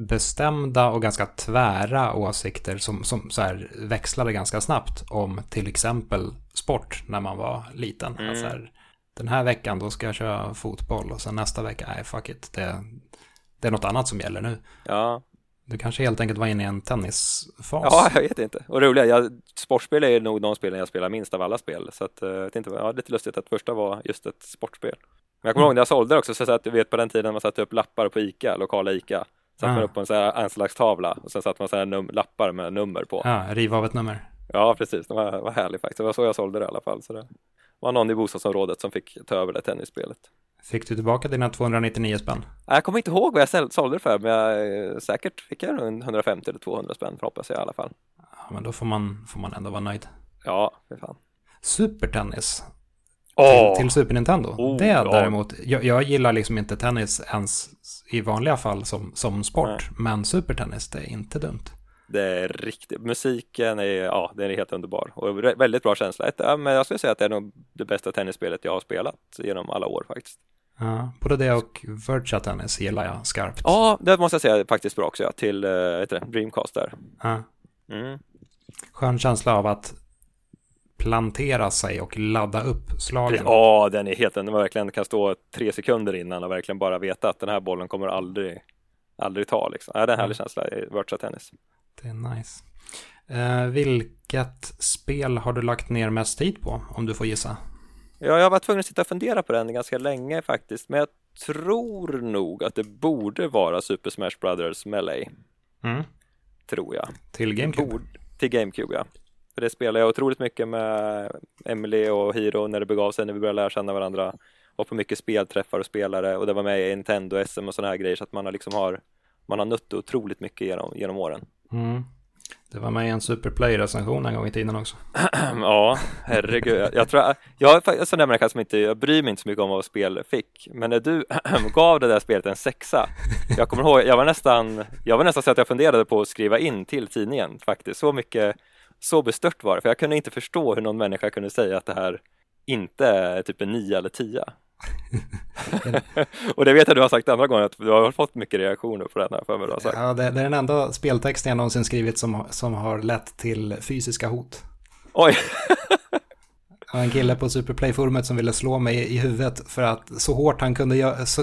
bestämda och ganska tvära åsikter som, som så här växlade ganska snabbt om till exempel sport när man var liten. Mm. Alltså här, den här veckan då ska jag köra fotboll och sen nästa vecka, nej fuck it, det, det är något annat som gäller nu. Ja. Du kanske helt enkelt var inne i en tennisfas. Ja, jag vet inte. Och roliga, jag, sportspel är nog de spelen jag spelar minst av alla spel. Så att, eh, jag vet inte, ja, lite lustigt att första var just ett sportspel. Men jag kommer mm. ihåg när jag sålde också, så att du vet på den tiden man satte upp lappar på ICA, lokala ICA. Satte ah. man upp på en sån här anslagstavla och sen satte man så här num- lappar med nummer på. Ja, riva av ett nummer. Ja, precis. Det var, var härligt faktiskt. Det var så jag sålde det i alla fall. Så det var någon i bostadsområdet som fick ta över det tennisspelet. Fick du tillbaka dina 299 spänn? Jag kommer inte ihåg vad jag sålde det för, men jag, eh, säkert fick jag 150 eller 200 spänn, hoppas jag i alla fall. Ja, men då får man, får man ändå vara nöjd. Ja, för fan. Supertennis. Oh. Till, till, Super Nintendo. Oh, det ja. däremot, jag, jag, gillar liksom inte tennis ens i vanliga fall som, som sport, Nej. men supertennis, det är inte dumt. Det är riktigt, musiken är, ja, den är helt underbar och väldigt bra känsla. Ett, ja, men jag skulle säga att det är nog det bästa tennisspelet jag har spelat genom alla år faktiskt. Ja, både det och Virtua Tennis gillar jag skarpt. Ja, det måste jag säga faktiskt bra också, ja, till äh, Dreamcast där. Ja. Mm. Skön känsla av att plantera sig och ladda upp slagen. Ja, den är helt, den verkligen kan stå tre sekunder innan och verkligen bara veta att den här bollen kommer aldrig aldrig ta liksom. Ja, det är en härlig känsla i virtual tennis. Det är nice. Eh, vilket spel har du lagt ner mest tid på, om du får gissa? Ja, jag var tvungen att sitta och fundera på den ganska länge faktiskt, men jag tror nog att det borde vara Super Smash Brothers Melee. Mm. Tror jag. Till GameCube? Bord, till GameCube, ja. För det spelade jag otroligt mycket med Emily och Hiro när det begav sig, när vi började lära känna varandra. Var på mycket spelträffar och spelare och det var med i Nintendo SM och sådana här grejer så att man har liksom har man har nött otroligt mycket genom, genom åren. Mm. Det var med i en Superplay-recension en gång i tiden också. *clears throat* ja, herregud. Jag, tror, jag är en sån där människa som inte, jag bryr mig inte så mycket om vad spel fick. Men när du *clears throat* gav det där spelet en sexa, jag kommer ihåg, jag var nästan, jag var nästan så att jag funderade på att skriva in till tidningen faktiskt. Så mycket, så bestört var det, för jag kunde inte förstå hur någon människa kunde säga att det här inte är typ en nio eller tia. *laughs* och det vet jag du har sagt andra gånger att du har fått mycket reaktioner på den här för mig. Du har sagt. Ja, det, det, är den enda speltexten jag någonsin skrivit som, som har lett till fysiska hot. Oj! *laughs* en kille på Superplay-forumet som ville slå mig i huvudet för att så hårt han kunde göra, så,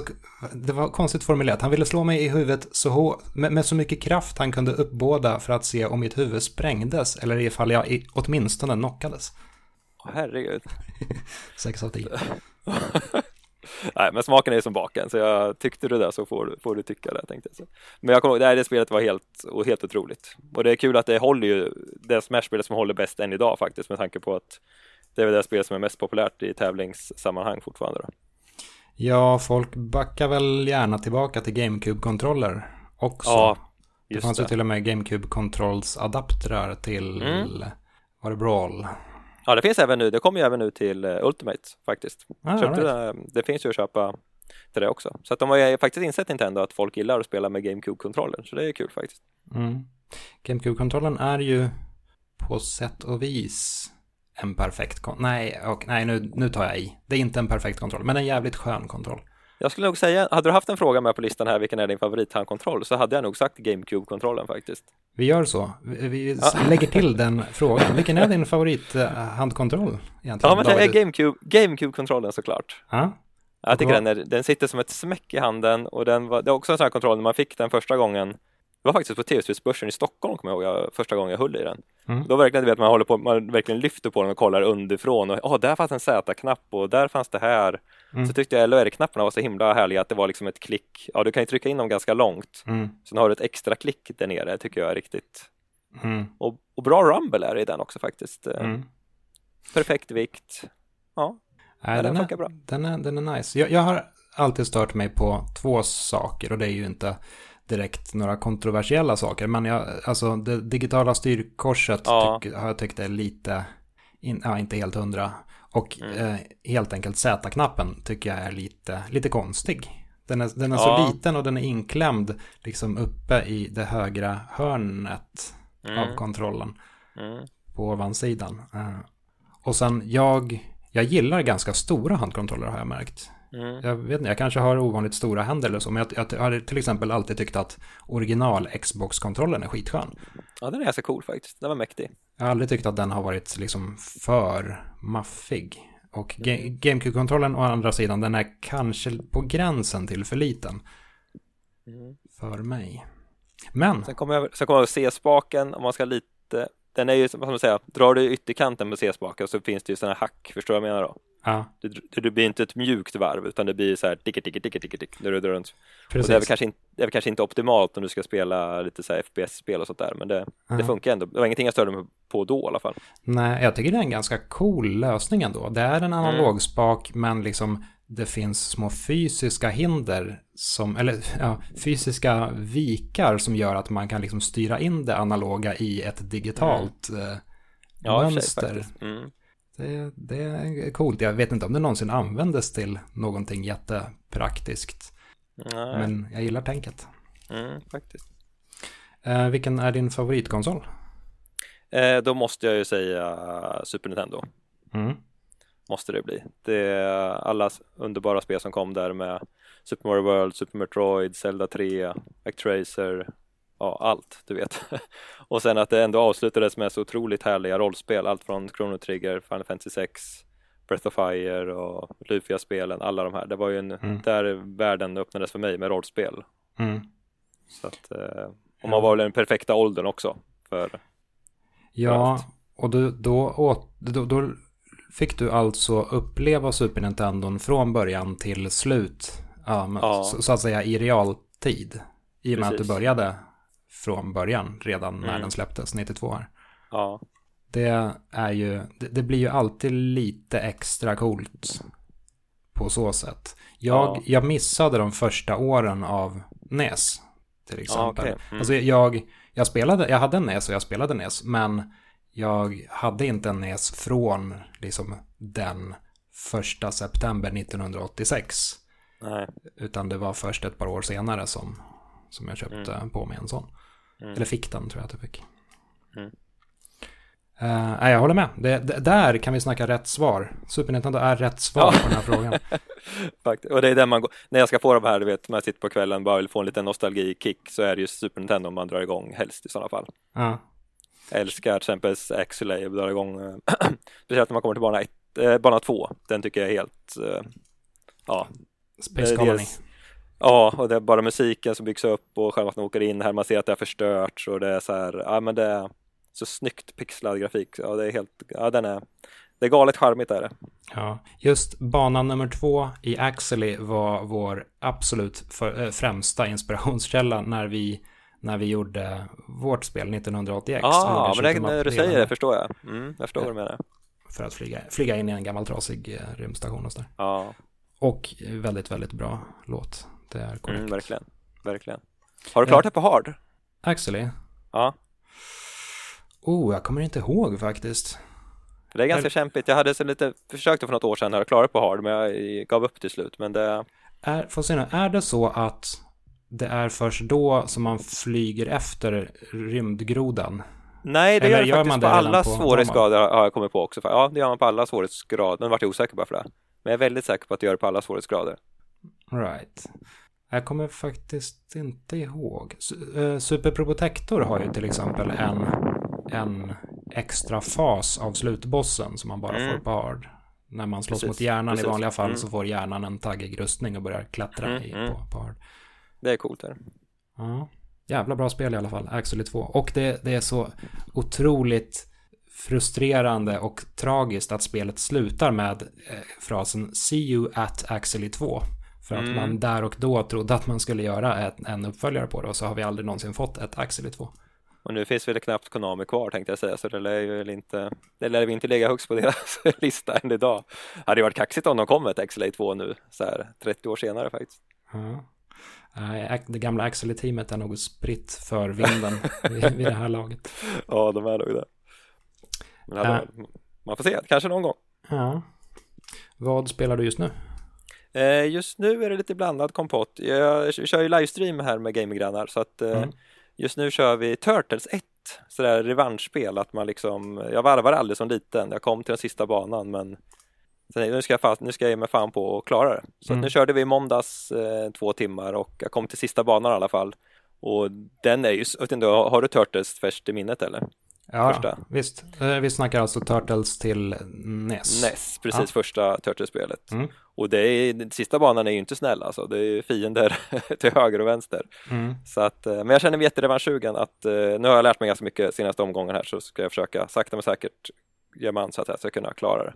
det var konstigt formulerat, han ville slå mig i huvudet så hårt, med, med, så mycket kraft han kunde uppbåda för att se om mitt huvud sprängdes eller ifall jag i, åtminstone knockades. Oh, herregud. *laughs* Sex av tio. *laughs* Nej, men smaken är som baken, så jag tyckte du det så får, får du tycka det, tänkte jag. Men jag kommer ihåg, det här det spelet var helt, helt otroligt. Och det är kul att det håller ju, det Smash-spelet som håller bäst än idag faktiskt, med tanke på att det är väl det spel som är mest populärt i tävlingssammanhang fortfarande. Då. Ja, folk backar väl gärna tillbaka till GameCube-kontroller också. Ja, just det fanns det. ju till och med GameCube-kontrolls-adaptrar till, mm. var det Brawl? Ja, det finns även nu. Det kommer ju även nu till uh, Ultimate faktiskt. Ah, right. det, det finns ju att köpa till det också. Så att de har ju faktiskt insett Nintendo att folk gillar att spela med GameCube-kontrollen. Så det är kul faktiskt. Mm. GameCube-kontrollen är ju på sätt och vis en perfekt kontroll. Nej, och, nej nu, nu tar jag i. Det är inte en perfekt kontroll, men en jävligt skön kontroll. Jag skulle nog säga, hade du haft en fråga med på listan här, vilken är din favorithandkontroll, så hade jag nog sagt GameCube-kontrollen faktiskt. Vi gör så. Vi ja. lägger till den frågan. Vilken är din favorithandkontroll? Egentligen? Ja, men det är GameCube, GameCube-kontrollen såklart. Ja. Jag tycker den, är, den sitter som ett smäck i handen och den var, det är också en sån här kontroll när man fick den första gången var faktiskt på TV-spelsbörsen i Stockholm kommer jag ihåg, första gången jag höll i den. Mm. Då verkligen, du vet, man håller på, man verkligen lyfter på den och kollar underifrån och oh, där fanns en Z-knapp och där fanns det här. Mm. Så tyckte jag LR-knapparna var så himla härliga att det var liksom ett klick. Ja, du kan ju trycka in dem ganska långt. Mm. Sen har du ett extra klick där nere, det tycker jag är riktigt. Mm. Och, och, bra rumble är det i den också faktiskt. Eh, mm. Perfekt vikt. Ja, Nej, den, den, är, bra. Den, är, den är nice. Jag, jag har alltid stört mig på två saker och det är ju inte direkt några kontroversiella saker. Men jag, alltså det digitala styrkorset ja. tyck, har jag tyckt är lite, in, ja inte helt hundra. Och mm. eh, helt enkelt Z-knappen tycker jag är lite, lite konstig. Den är, den är ja. så liten och den är inklämd liksom uppe i det högra hörnet mm. av kontrollen. Mm. På ovansidan. Uh, och sen jag, jag gillar ganska stora handkontroller har jag märkt. Mm. Jag vet inte, jag kanske har ovanligt stora händer eller så, men jag, jag har till exempel alltid tyckt att original Xbox-kontrollen är skitskön. Ja, den är ganska cool faktiskt. Den var mäktig. Jag har aldrig tyckt att den har varit liksom för maffig. Och mm. GameCube-kontrollen å andra sidan, den är kanske på gränsen till för liten. Mm. För mig. Men. Sen kommer jag, sen kommer jag C-spaken om man ska lite. Den är ju som man säger, drar du ytterkanten på C-spaken så finns det ju sådana hack, förstår du vad jag menar då? Ja. Det, det, blir inte ett mjukt varv utan det blir så här tick, tick, tick, tick, tick när du drar runt. Precis. Och det är, väl kanske inte, det är kanske inte optimalt om du ska spela lite så här FPS-spel och sånt där, men det, ja. det funkar ändå. Det var ingenting jag störde mig på då i alla fall. Nej, jag tycker det är en ganska cool lösning ändå. Det är en analogspak, mm. men liksom det finns små fysiska hinder som, eller ja, fysiska vikar som gör att man kan liksom styra in det analoga i ett digitalt mm. eh, ja, mönster. Mm. Det, det är coolt. Jag vet inte om det någonsin användes till någonting jättepraktiskt. Nej. Men jag gillar tänket. Mm, faktiskt. Eh, vilken är din favoritkonsol? Eh, då måste jag ju säga Super Nintendo. Mm. Måste det bli. Det är alla underbara spel som kom där med Super Mario World, Super Metroid, Zelda 3, Actracer, ja, allt du vet. *laughs* och sen att det ändå avslutades med så otroligt härliga rollspel, allt från Chrono Trigger, Final Fantasy 6, Breath of Fire och Lufia-spelen, alla de här. Det var ju en, mm. där världen öppnades för mig med rollspel. Mm. Så att, eh, och man var väl den perfekta åldern också för Ja, och du, då, då, då fick du alltså uppleva Super Nintendo från början till slut. Ja, ja. Så, så, att säga i realtid. I och med Precis. att du började från början redan när mm. den släpptes, 92 här. Ja. Det är ju, det, det, blir ju alltid lite extra coolt på så sätt. Jag, ja. jag missade de första åren av NES till exempel. Ja, okay. mm. Alltså jag, jag, spelade, jag hade en NES och jag spelade NES, men jag hade inte en NES från liksom den första september 1986. Nej. Utan det var först ett par år senare som, som jag köpte mm. på mig en sån. Mm. Eller fick den tror jag att jag fick. Mm. Uh, nej, jag håller med. Det, det, där kan vi snacka rätt svar. Super Nintendo är rätt svar ja. på den här frågan. *laughs* Faktiskt. Och det är där man går, när jag ska få de här, du vet, när jag sitter på kvällen bara vill få en liten nostalgi-kick så är det ju Super Nintendo man drar igång helst i sådana fall. Ja. Jag älskar till exempel Axelay drar igång, eh, *clears throat* speciellt när man kommer till bana, ett, äh, bana två. Den tycker jag är helt, äh, ja. Space Colony. Ja, och det är bara musiken som byggs upp och själva att man åker in här, man ser att det har förstörts och det är så här, ja men det är så snyggt pixlad grafik. Ja, det är helt, ja den är, det är galet charmigt är det. Ja, just banan nummer två i Axely var vår absolut för, äh, främsta inspirationskälla när vi när vi gjorde vårt spel 1981. Ja, ah, men det, när du säger det förstår jag. Mm, jag förstår vad du menar. För att flyga, flyga in i en gammal trasig eh, rymdstation och sådär. Ja. Och väldigt, väldigt bra låt. Det är mm, korrekt. Mm, verkligen, verkligen. Har du klart det på hard? Actually? Ja. Oh, jag kommer inte ihåg faktiskt. Det är ganska men... kämpigt. Jag hade så lite, försökte för något år sedan att klara det på hard, men jag gav upp till slut. Men det... Är, får se nu, är det så att det är först då som man flyger efter rymdgrodan? Nej, det Eller gör, det faktiskt på alla svårighetsgrader har jag kommit på också. Ja, det gör man på alla svårighetsgrader. Nu vart jag osäker bara för det. Men jag är väldigt säker på att det gör det på alla svårighetsgrader. Right. Jag kommer faktiskt inte ihåg. Eh, Super Probotector har ju till exempel en, en extra fas av slutbossen som man bara mm. får på hard. När man slåss Precis. mot hjärnan Precis. i vanliga fall mm. så får hjärnan en taggig rustning och börjar klättra mm. i, mm. på, på hard. Det är coolt. Här. Ja, jävla bra spel i alla fall, Axel 2. Och det, det är så otroligt frustrerande och tragiskt att spelet slutar med eh, frasen See you at Axel 2. För att mm. man där och då trodde att man skulle göra ett, en uppföljare på det och så har vi aldrig någonsin fått ett Axel 2. Och nu finns väl knappt Konami kvar tänkte jag säga, så det lär ju inte, det lär vi inte ligga högst på deras *laughs* lista än idag. Det hade ju varit kaxigt om de kom med ett XLA 2 nu, så här 30 år senare faktiskt. Ja. Det gamla Axel-teamet är nog spritt för vinden *laughs* vid, det här laget. Ja, de är nog det. Men hade, äh. man får se, kanske någon gång. Ja. Vad spelar du just nu? Eh, just nu är det lite blandad kompott. Jag kör ju livestream här med gaminggrannar så att eh, mm. just nu kör vi Turtles 1, sådär revanschspel att man liksom, jag varvar aldrig som liten, jag kom till den sista banan men sen, nu, ska jag fast, nu ska jag ge mig fan på att klara det. Så mm. nu körde vi i måndags eh, två timmar och jag kom till sista banan i alla fall. Och den är ju, vet inte, har du Turtles färskt i minnet eller? Ja, första. visst. Eh, vi snackar alltså Turtles till NES. NES, precis, ja. första Turtles-spelet. Mm. Och det är, sista banan är ju inte snäll alltså, det är fiender *laughs* till höger och vänster. Mm. Så att, eh, men jag känner mig jätterevanschsugen att eh, nu har jag lärt mig ganska mycket senaste omgången här så ska jag försöka sakta men säkert ge man så att jag ska kunna klara det.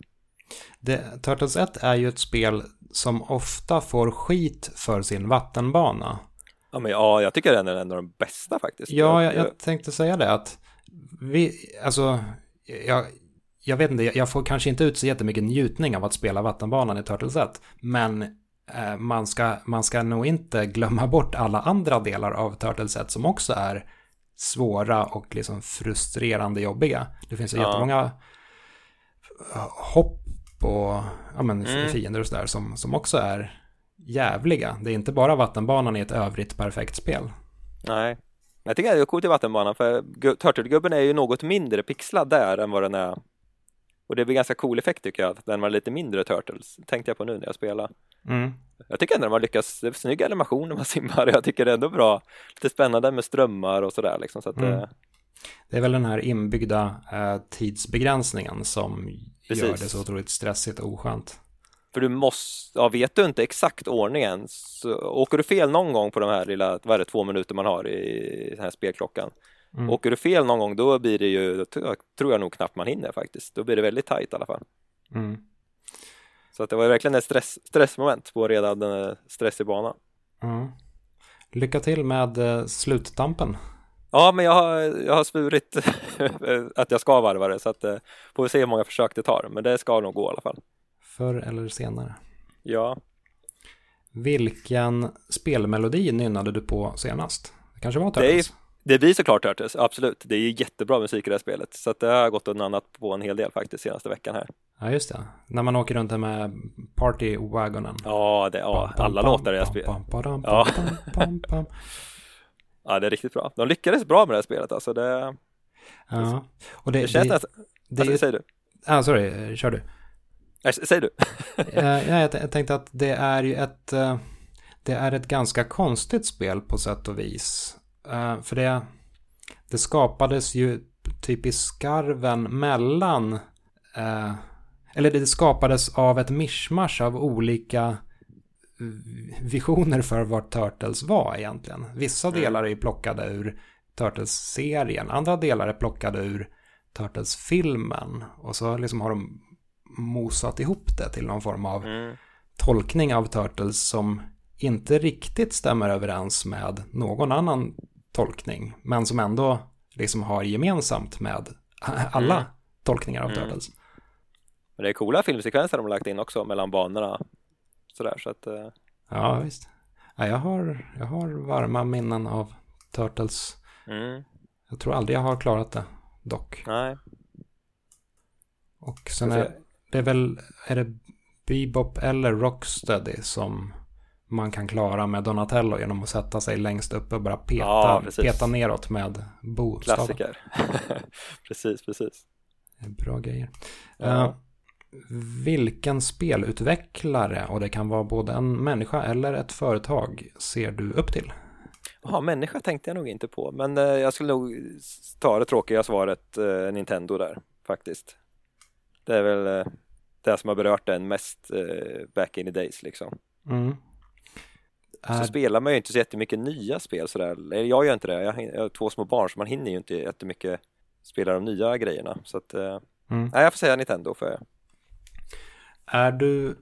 det. Turtles 1 är ju ett spel som ofta får skit för sin vattenbana. Ja, men ja, jag tycker den är en av de bästa faktiskt. Ja, jag, jag tänkte säga det att vi, alltså, jag, jag vet inte, jag får kanske inte ut så jättemycket njutning av att spela vattenbanan i Turtles 1, men eh, man, ska, man ska nog inte glömma bort alla andra delar av Turtles 1 som också är svåra och liksom frustrerande jobbiga. Det finns ju ja. jättemånga hopp och ja, men, mm. fiender och sådär som, som också är jävliga. Det är inte bara vattenbanan i ett övrigt perfekt spel. Nej, jag tycker det är coolt i vattenbanan för Turtlegubben är ju något mindre pixlad där än vad den är och det blir ganska cool effekt tycker jag, när man är lite mindre Turtles, tänkte jag på nu när jag spelade. Mm. Jag tycker ändå att man lyckas, det är snygg animation när man simmar, *laughs* jag tycker det är ändå bra, lite spännande med strömmar och sådär liksom. Så att, mm. Eh, det är väl den här inbyggda eh, tidsbegränsningen som Precis. gör det så otroligt stressigt och oskönt. För du måste, ja vet du inte exakt ordningen så åker du fel någon gång på de här lilla, vad är det, två minuter man har i den här spelklockan. Mm. Åker du fel någon gång då blir det ju, då tror jag nog knappt man hinner faktiskt. Då blir det väldigt tajt i alla fall. Mm. Så att det var verkligen ett stress, stressmoment på redan en stressig bana. Mm. Lycka till med eh, sluttampen. Ja, men jag har, jag har svurit *laughs* att jag ska varva det så att eh, får vi se hur många försök det tar. Men det ska nog gå i alla fall. Förr eller senare. Ja. Vilken spelmelodi nynnade du på senast? Det kanske var Turtles? Det, det blir såklart Turtles, absolut. Det är ju jättebra musik i det här spelet. Så det har gått och nannat på en hel del faktiskt senaste veckan här. Ja, just det. När man åker runt med partywagonen. Ja, det, ja alla låtar i det här spelet. Ja. *laughs* ja, det är riktigt bra. De lyckades bra med det här spelet alltså. Det, ja, och det, det känns det, nästan... Det, alltså, säger du. Ah, sorry, kör du. Nej, säg du. *laughs* ja, jag tänkte att det är ju ett, eh, det är ett ganska konstigt spel på sätt och vis. Eh, för det, det skapades ju typ i skarven mellan eh, eller det skapades av ett mischmasch av olika visioner för vad Turtles var egentligen. Vissa mm. delar är plockade ur Turtles-serien, andra delar är plockade ur Turtles-filmen. Och så liksom har de mosat ihop det till någon form av mm. tolkning av Turtles som inte riktigt stämmer överens med någon annan tolkning, men som ändå liksom har gemensamt med alla mm. tolkningar av mm. Turtles. Men det är coola filmsekvenser de har lagt in också mellan banorna. Sådär så att. Uh... Ja visst. Ja, jag, har, jag har varma minnen av Turtles. Mm. Jag tror aldrig jag har klarat det dock. Nej. Och sen är det är väl, är det Bebop eller Rocksteady som man kan klara med Donatello genom att sätta sig längst upp och bara peta, ja, peta neråt med bokstaven. Klassiker. *laughs* precis, precis. Bra grejer. Ja. Uh, vilken spelutvecklare, och det kan vara både en människa eller ett företag, ser du upp till? Ja, människa tänkte jag nog inte på, men eh, jag skulle nog ta det tråkiga svaret eh, Nintendo där faktiskt. Det är väl det som har berört den mest eh, back in the days liksom. Mm. Så är... spelar man ju inte så jättemycket nya spel sådär. Jag gör inte det. Jag, jag har två små barn så man hinner ju inte jättemycket spela de nya grejerna. Så att, eh, mm. nej, jag får säga Nintendo för jag. Är du,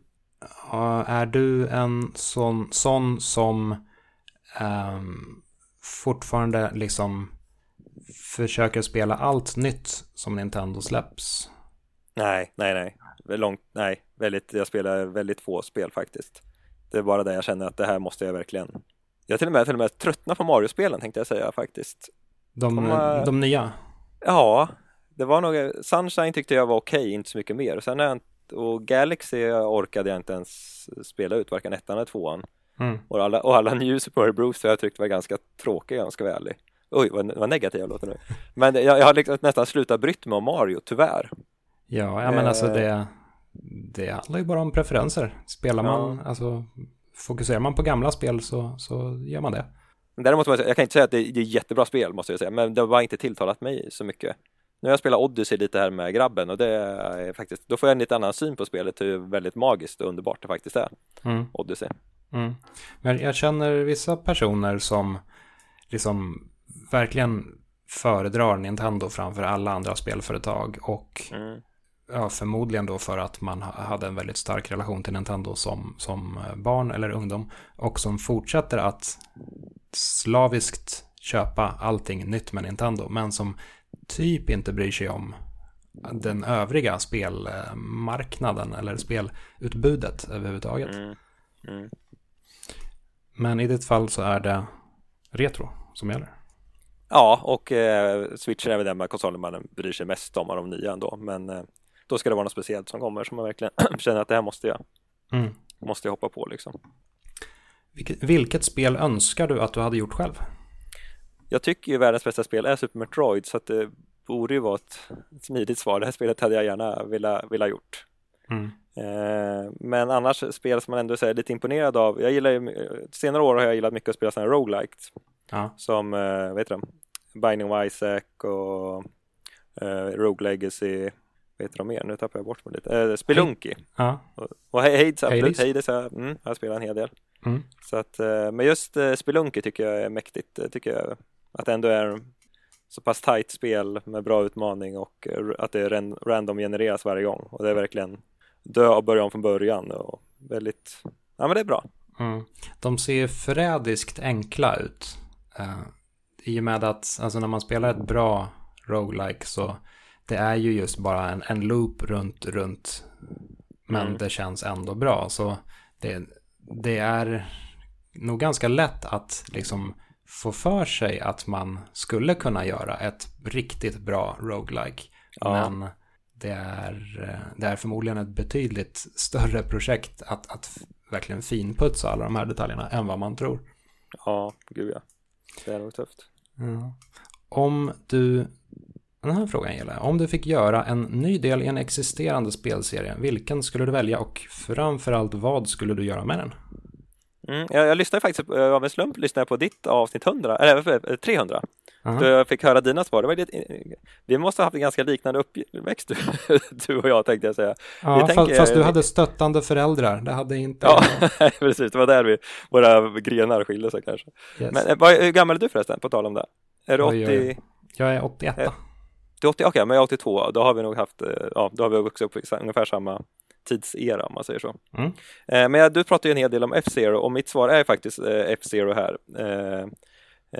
är du en sån, sån som um, fortfarande liksom försöker spela allt nytt som Nintendo släpps? Nej, nej, nej. Långt, nej. Väldigt, jag spelar väldigt få spel faktiskt. Det är bara det jag känner att det här måste jag verkligen. Jag till och med, till och med tröttna på Mario-spelen tänkte jag säga faktiskt. De, de, de nya? Ja, det var nog, Sunshine tyckte jag var okej, okay, inte så mycket mer. Sen jag, och Galaxy orkade jag inte ens spela ut, varken ettan eller tvåan. Mm. Och, alla, och alla New Super Mario Bros har jag tyckt var ganska tråkiga, om ska vara ärlig. Oj, vad, vad negativ jag låter nu. Men jag, jag har liksom nästan slutat brytt mig om Mario, tyvärr. Ja, ja men alltså eh. det, det handlar ju bara om preferenser. Spelar man, ja. alltså fokuserar man på gamla spel så, så gör man det. Däremot, jag kan inte säga att det är, jättebra spel måste jag säga, men det har inte tilltalat mig så mycket. Nu har jag spelat Odyssey lite här med grabben och det är faktiskt, då får jag en lite annan syn på spelet, hur väldigt magiskt och underbart det faktiskt är. Mm. Odyssey. Mm. Men jag känner vissa personer som liksom verkligen föredrar Nintendo framför alla andra spelföretag och mm ja, förmodligen då för att man hade en väldigt stark relation till Nintendo som, som eh, barn eller ungdom och som fortsätter att slaviskt köpa allting nytt med Nintendo men som typ inte bryr sig om den övriga spelmarknaden eller spelutbudet överhuvudtaget. Mm. Mm. Men i ditt fall så är det retro som gäller. Ja, och eh, Switch är väl den konsolen man bryr sig mest om av de nya ändå. Men eh, då ska det vara något speciellt som kommer som man verkligen *clears throat* känner att det här måste jag, mm. måste jag hoppa på liksom. Vilket, vilket spel önskar du att du hade gjort själv? Jag tycker ju världens bästa spel är Super Metroid så att det borde ju vara ett, smidigt svar. Det här spelet hade jag gärna velat, velat gjort. Mm. Eh, men annars spel som man ändå är lite imponerad av. Jag gillar ju, senare år har jag gillat mycket att spela sådana här roguelikes. Ja. Som, eh, vad heter de? Binding of Isaac och eh, Rogue Legacy vad heter de mer? Nu tappar jag bort mig lite. Eh, Spelunky. Ja. Och, och Hades, absolut. Hades. Hades har mm, jag spelat en hel del. Mm. Så att, eh, men just eh, Spelunky tycker jag är mäktigt. Det tycker jag att det ändå är så pass tight spel med bra utmaning och att det random genereras varje gång. Och det är verkligen dö och börja om från början och väldigt, ja men det är bra. Mm. De ser förrädiskt enkla ut. Uh, I och med att alltså när man spelar ett bra roguelike så det är ju just bara en, en loop runt, runt. Men Mm. det känns ändå bra. Så det, det är nog ganska lätt att liksom få för sig att man skulle kunna göra ett riktigt bra roguelike. Ja. Men det är, det är förmodligen ett betydligt större projekt att, att verkligen finputsa alla de här detaljerna än vad man tror. Ja, gud ja. Det är nog tufft. Om du, den här frågan gäller, om du fick göra en ny del i en existerande spelserie, vilken skulle du välja och framförallt vad skulle du göra med den? Mm, jag, jag lyssnade faktiskt, på- av en slump lyssnade jag på ditt avsnitt 100, eller förlåt, 300. Aha. Då jag fick höra dina svar. Det var lite, vi måste ha haft en ganska liknande uppväxt du, *laughs* du och jag tänkte jag säga. Ja, vi fast, tänker- fast du hade stöttande föräldrar, det hade inte Ja, *laughs* precis. Det var där vi, våra grenar skilde sig kanske. Yes. Men eh, vad, hur gammal är du förresten, på tal om det? Är du 80? Oj, oj, oj. Jag är 81. Eh, Är 80? Okej, men jag är 82. Då har vi nog haft, eh, ja, då har vi vuxit upp i ungefär samma tidsera om man säger så. Mm. Eh, Men jag- du pratar ju en hel del om F-Zero och mitt svar är faktiskt eh, F-Zero här. Eh,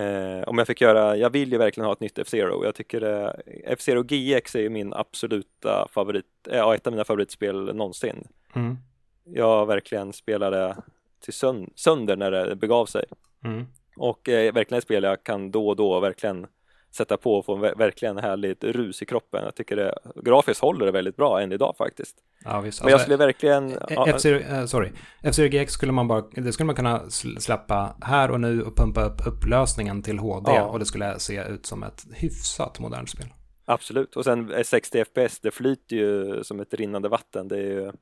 eh, Om jag fick göra, jag vill ju verkligen ha ett nytt F-Zero. Jag tycker eh, F-Zero GX är ju min absoluta favorit, ja ett av mina favoritspel någonsin. Mm. Jag verkligen spelade till sön- sönder när det begav sig. Mm. Och verkligen ett spel jag kan då och då verkligen sätta på och få en ver- verkligen härligt rus i kroppen. Jag tycker det grafiskt håller det väldigt bra än idag faktiskt. Ja, visst. Men jag Alltså, skulle verkligen... eh, ja, F-Zero, eh, sorry. F-Zero GX skulle man bara, det skulle man kunna sl- släppa här och nu och pumpa upp upplösningen till HD Ja. och det skulle se ut som ett hyfsat modernt spel. Absolut, och sen eh, 60 FPS, det flyter ju som ett rinnande vatten. Det är ju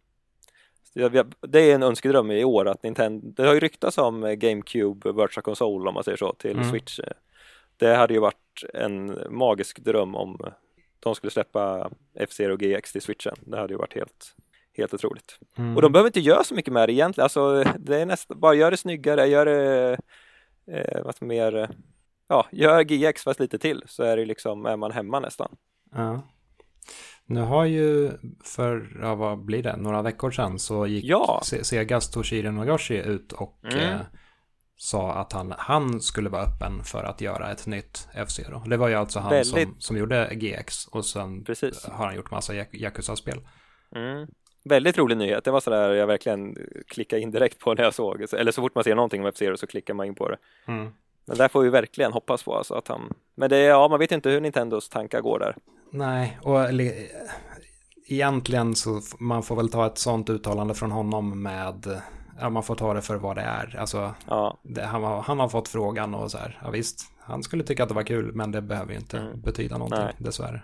det är en önskedröm i år att Nintendo, det har ju ryktats om GameCube Virtual Console om man säger så, till Mm. Switch. Det hade ju varit en magisk dröm om de skulle släppa F-Zero GX till Switchen. Det hade ju varit helt, helt otroligt. Mm. Och de behöver inte göra så mycket med det egentligen. Alltså, det är nästan, bara gör det snyggare, gör det eh, vad mer, ja, gör GX fast lite till så är det liksom, är man hemma nästan. Ja. Nu har ju för, ja, vad blir det, några veckor sedan så gick Ja. Se- Segas Toshiro Nogoshi ut och Mm. eh, sa att han, han skulle vara öppen för att göra ett nytt F-Zero. Det var ju alltså han som, Väldigt- som gjorde GX och sen Precis. har han gjort massa Yakuza-spel. Mm. Väldigt rolig nyhet. Det var sådär jag verkligen klickade in direkt på när jag såg. Eller så fort man ser någonting om F-Zero så klickar man in på det. Mm. Men där får vi verkligen hoppas på alltså att han... Men det ja, man vet ju inte hur Nintendos tankar går där. Nej, och egentligen så man får väl ta ett sånt uttalande från honom med, ja man får ta det för vad det är. Alltså, Ja, det, han, har, han har fått frågan och så här, ja visst, han skulle tycka att det var kul, men det behöver ju inte Mm. betyda någonting, Nej. dessvärre.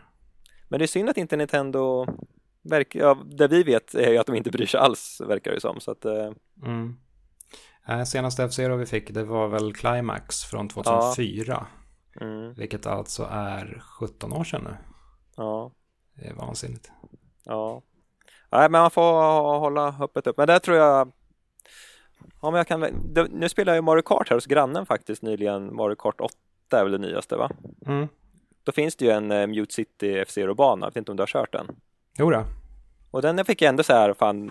men det är synd att inte Nintendo verkar, ja, det vi vet är ju att de inte bryr sig alls verkar det som. Så att, eh, Mm. Eh, Senaste F-Zero vi fick, det var väl Climax från 2004, mm, vilket alltså är 17 år sedan nu. ja, Det är vansinnigt. ja. Nej, men man får hålla öppet upp. Men där tror jag Ja, men jag kan, nu spelar jag ju Mario Kart här hos grannen faktiskt nyligen. Mario Kart 8 är väl det nyaste va? Mm. Då finns det ju en eh, Mute City F-Zero-bana, jag vet inte om du har kört den? Jo då. Och den fick jag ändå så här, fan,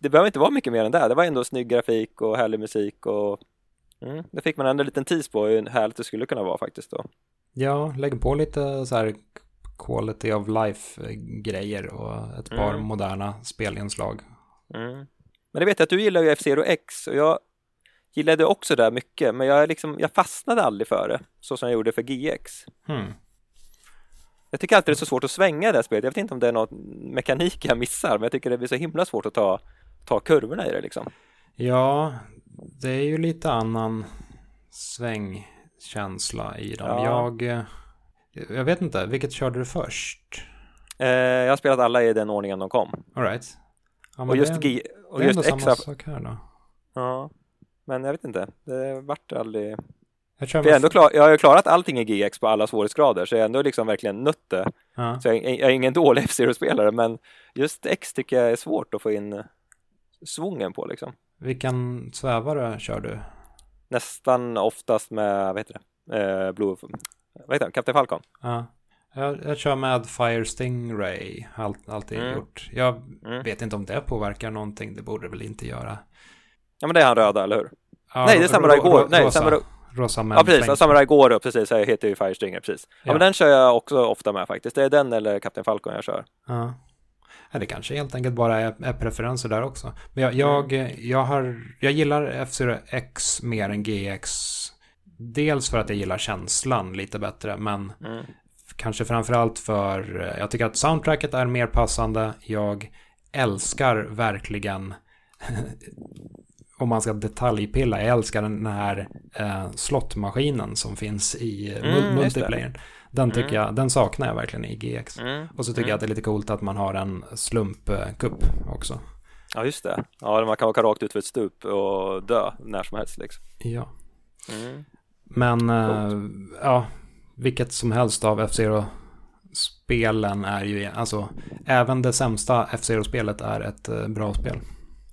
det behöver inte vara mycket mer än det. Det var ändå snygg grafik och härlig musik och mm, det fick man ändå en liten tease på hur härligt det skulle kunna vara faktiskt då. Ja, lägg på lite så här quality of life-grejer och ett par Mm. moderna spelinslag. Mm. Men det vet jag att du gillar ju F-Zero X och jag gillade också det mycket, men jag, liksom, jag fastnade aldrig för det, så som jag gjorde för GX. Hmm. Jag tycker alltid det är så svårt att svänga det här spelet. Jag vet inte om det är någon mekanik jag missar, men jag tycker det blir så himla svårt att ta, ta kurvorna i det liksom. Ja, det är ju lite annan svängkänsla i dem. Ja. Jag, eh, jag vet inte, vilket körde du först? Eh, jag har spelat alla i den ordningen de kom. All right. Ja, Och just, det, är- och det är ändå samma sak här då. Ja, men jag vet inte. Det vart aldrig... Jag jag, är ändå klar, jag har ju klarat allting i GX på alla svårighetsgrader, så jag har ändå liksom verkligen nött det. Ja. Så jag, jag, är ingen dålig *laughs* F-Zero-spelare men just X tycker jag är svårt att få in svungen på liksom. Vilken svävare kör du? Nästan oftast med, vad heter det, eh, Blue, vad heter det, Captain Falcon. Ja. Jag, jag kör med Fire Stingray, allt, alltid mm. gjort. Jag mm. vet inte om det påverkar någonting, det borde väl inte göra. Ja men det är han röda, eller hur? Ja, Nej, det är Samurai Goro. Nej, rosa, Samurai... rosa Ja, precis. Samurai Goro, precis. Jag heter ju Fire Stinger, precis. Ja. ja. men den kör jag också ofta med faktiskt. Det är den eller Captain Falcon jag kör. Ja. Ja, det kanske helt enkelt bara är, är preferenser där också. Men jag, jag, mm. jag, har, jag gillar F-Zero X mer än GX. Dels för att jag gillar känslan lite bättre, men mm. Kanske framförallt för eh, jag tycker att soundtracket är mer passande. Jag älskar verkligen *laughs* om man ska detaljpilla, jag älskar den här eh, slottmaskinen som finns i mm, multiplayern. Den, tycker mm. jag, den saknar jag verkligen i GX. Mm. Och så tycker jag mm. att det är lite coolt att man har en slumpkupp också. Ja, just det. Ja, man kan åka rakt ut för ett stup och dö när som helst liksom. Ja. Mm. Men, äh, ja, vilket som helst av F-Zero spelen är ju, alltså, även det sämsta F-Zero-spelet är ett äh, bra spel.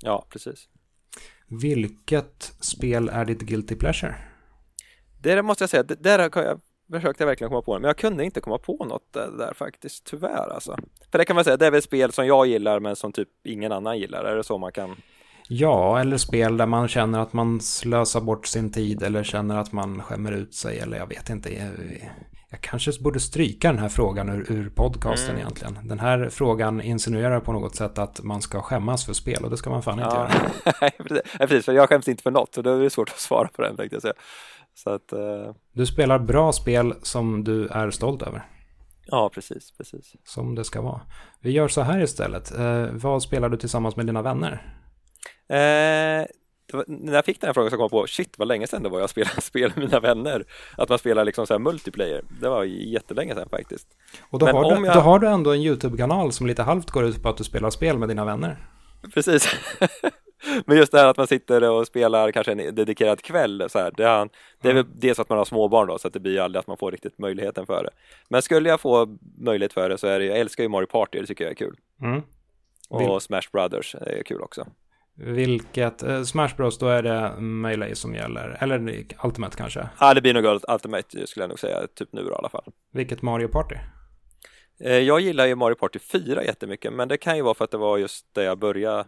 Ja, precis. Vilket spel är ditt guilty pleasure? Det måste jag säga, det där kan jag försökte jag verkligen komma på det, men jag kunde inte komma på något där, där, faktiskt, tyvärr alltså. För det kan man säga, det är väl spel som jag gillar men som typ ingen annan gillar, är det så man kan? Ja, eller spel där man känner att man slösar bort sin tid eller känner att man skämmer ut sig eller jag vet inte. Jag, jag kanske borde stryka den här frågan ur, ur podcasten mm. egentligen. Den här frågan insinuerar på något sätt att man ska skämmas för spel och det ska man fan inte ja. göra. *laughs* precis, för jag skäms inte för något så då är det svårt att svara på den tänkte jag säga. Så att, uh... Du spelar bra spel som du är stolt över. Ja, precis, precis. Som det ska vara. Vi gör så här istället. Uh, vad spelar du tillsammans med dina vänner? Uh, var, när jag fick den här frågan så kom jag på, shit vad länge sedan det var jag spelade *laughs* spel med mina vänner. Att man spelar liksom så här multiplayer. Det var jättelänge sedan faktiskt. Och då, Men har, du, jag... då har du ändå en YouTube-kanal som lite halvt går ut på att du spelar spel med dina vänner. Precis. *laughs* Men just det här att man sitter och spelar kanske en dedikerad kväll så här, det, är, det är väl dels att man har småbarn då så att det blir aldrig att man får riktigt möjligheten för det. Men skulle jag få möjlighet för det så är det, jag älskar ju Mario Party, det tycker jag är kul. Mm. Och Smash Brothers är kul också. Vilket, eh, Smash Bros då är det Melee som gäller, eller Ultimate kanske? Ja, det blir nog Ultimate skulle jag nog säga, typ nu då, i alla fall. Vilket Mario Party? Eh, jag gillar ju Mario Party 4 jättemycket, men det kan ju vara för att det var just där jag började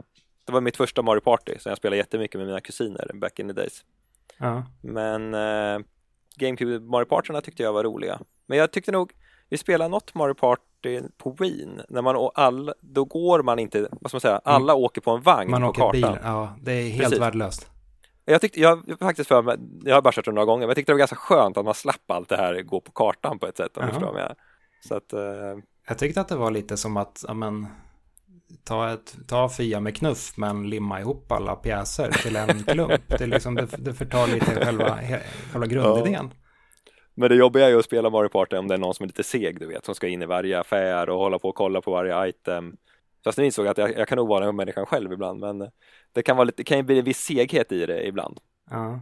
det var mitt första Mario Party, så jag spelade jättemycket med mina kusiner back in the days. Ja. Men eh, GameCube Mario Partyna tyckte jag var roliga. Men jag tyckte nog, vi spelade något Mario Party på Wien, när man all, då går man inte, vad ska man säga, alla mm. åker på en vagn man på åker kartan. Bil, ja, det är helt Precis. värdelöst. Jag tyckte, jag faktiskt för mig, jag har bara kört det några gånger, men jag tyckte det var ganska skönt att man slapp allt det här gå på kartan på ett sätt, om du förstår mig. Så att, eh... Jag tyckte att det var lite som att, ja men, ta, ett, ta Fia med knuff men limma ihop alla pjäser till en klump. Det, liksom, det, det förtar lite själva, själva grundidén. Men det jobbiga är ju att spela Mario Party om det är någon som är lite seg, du vet, som ska in i varje affär och hålla på och kolla på varje item. Fast nu insåg jag att jag, jag kan nog vara den människan själv ibland, men det kan, vara lite, det kan ju bli en viss seghet i det ibland. Ja.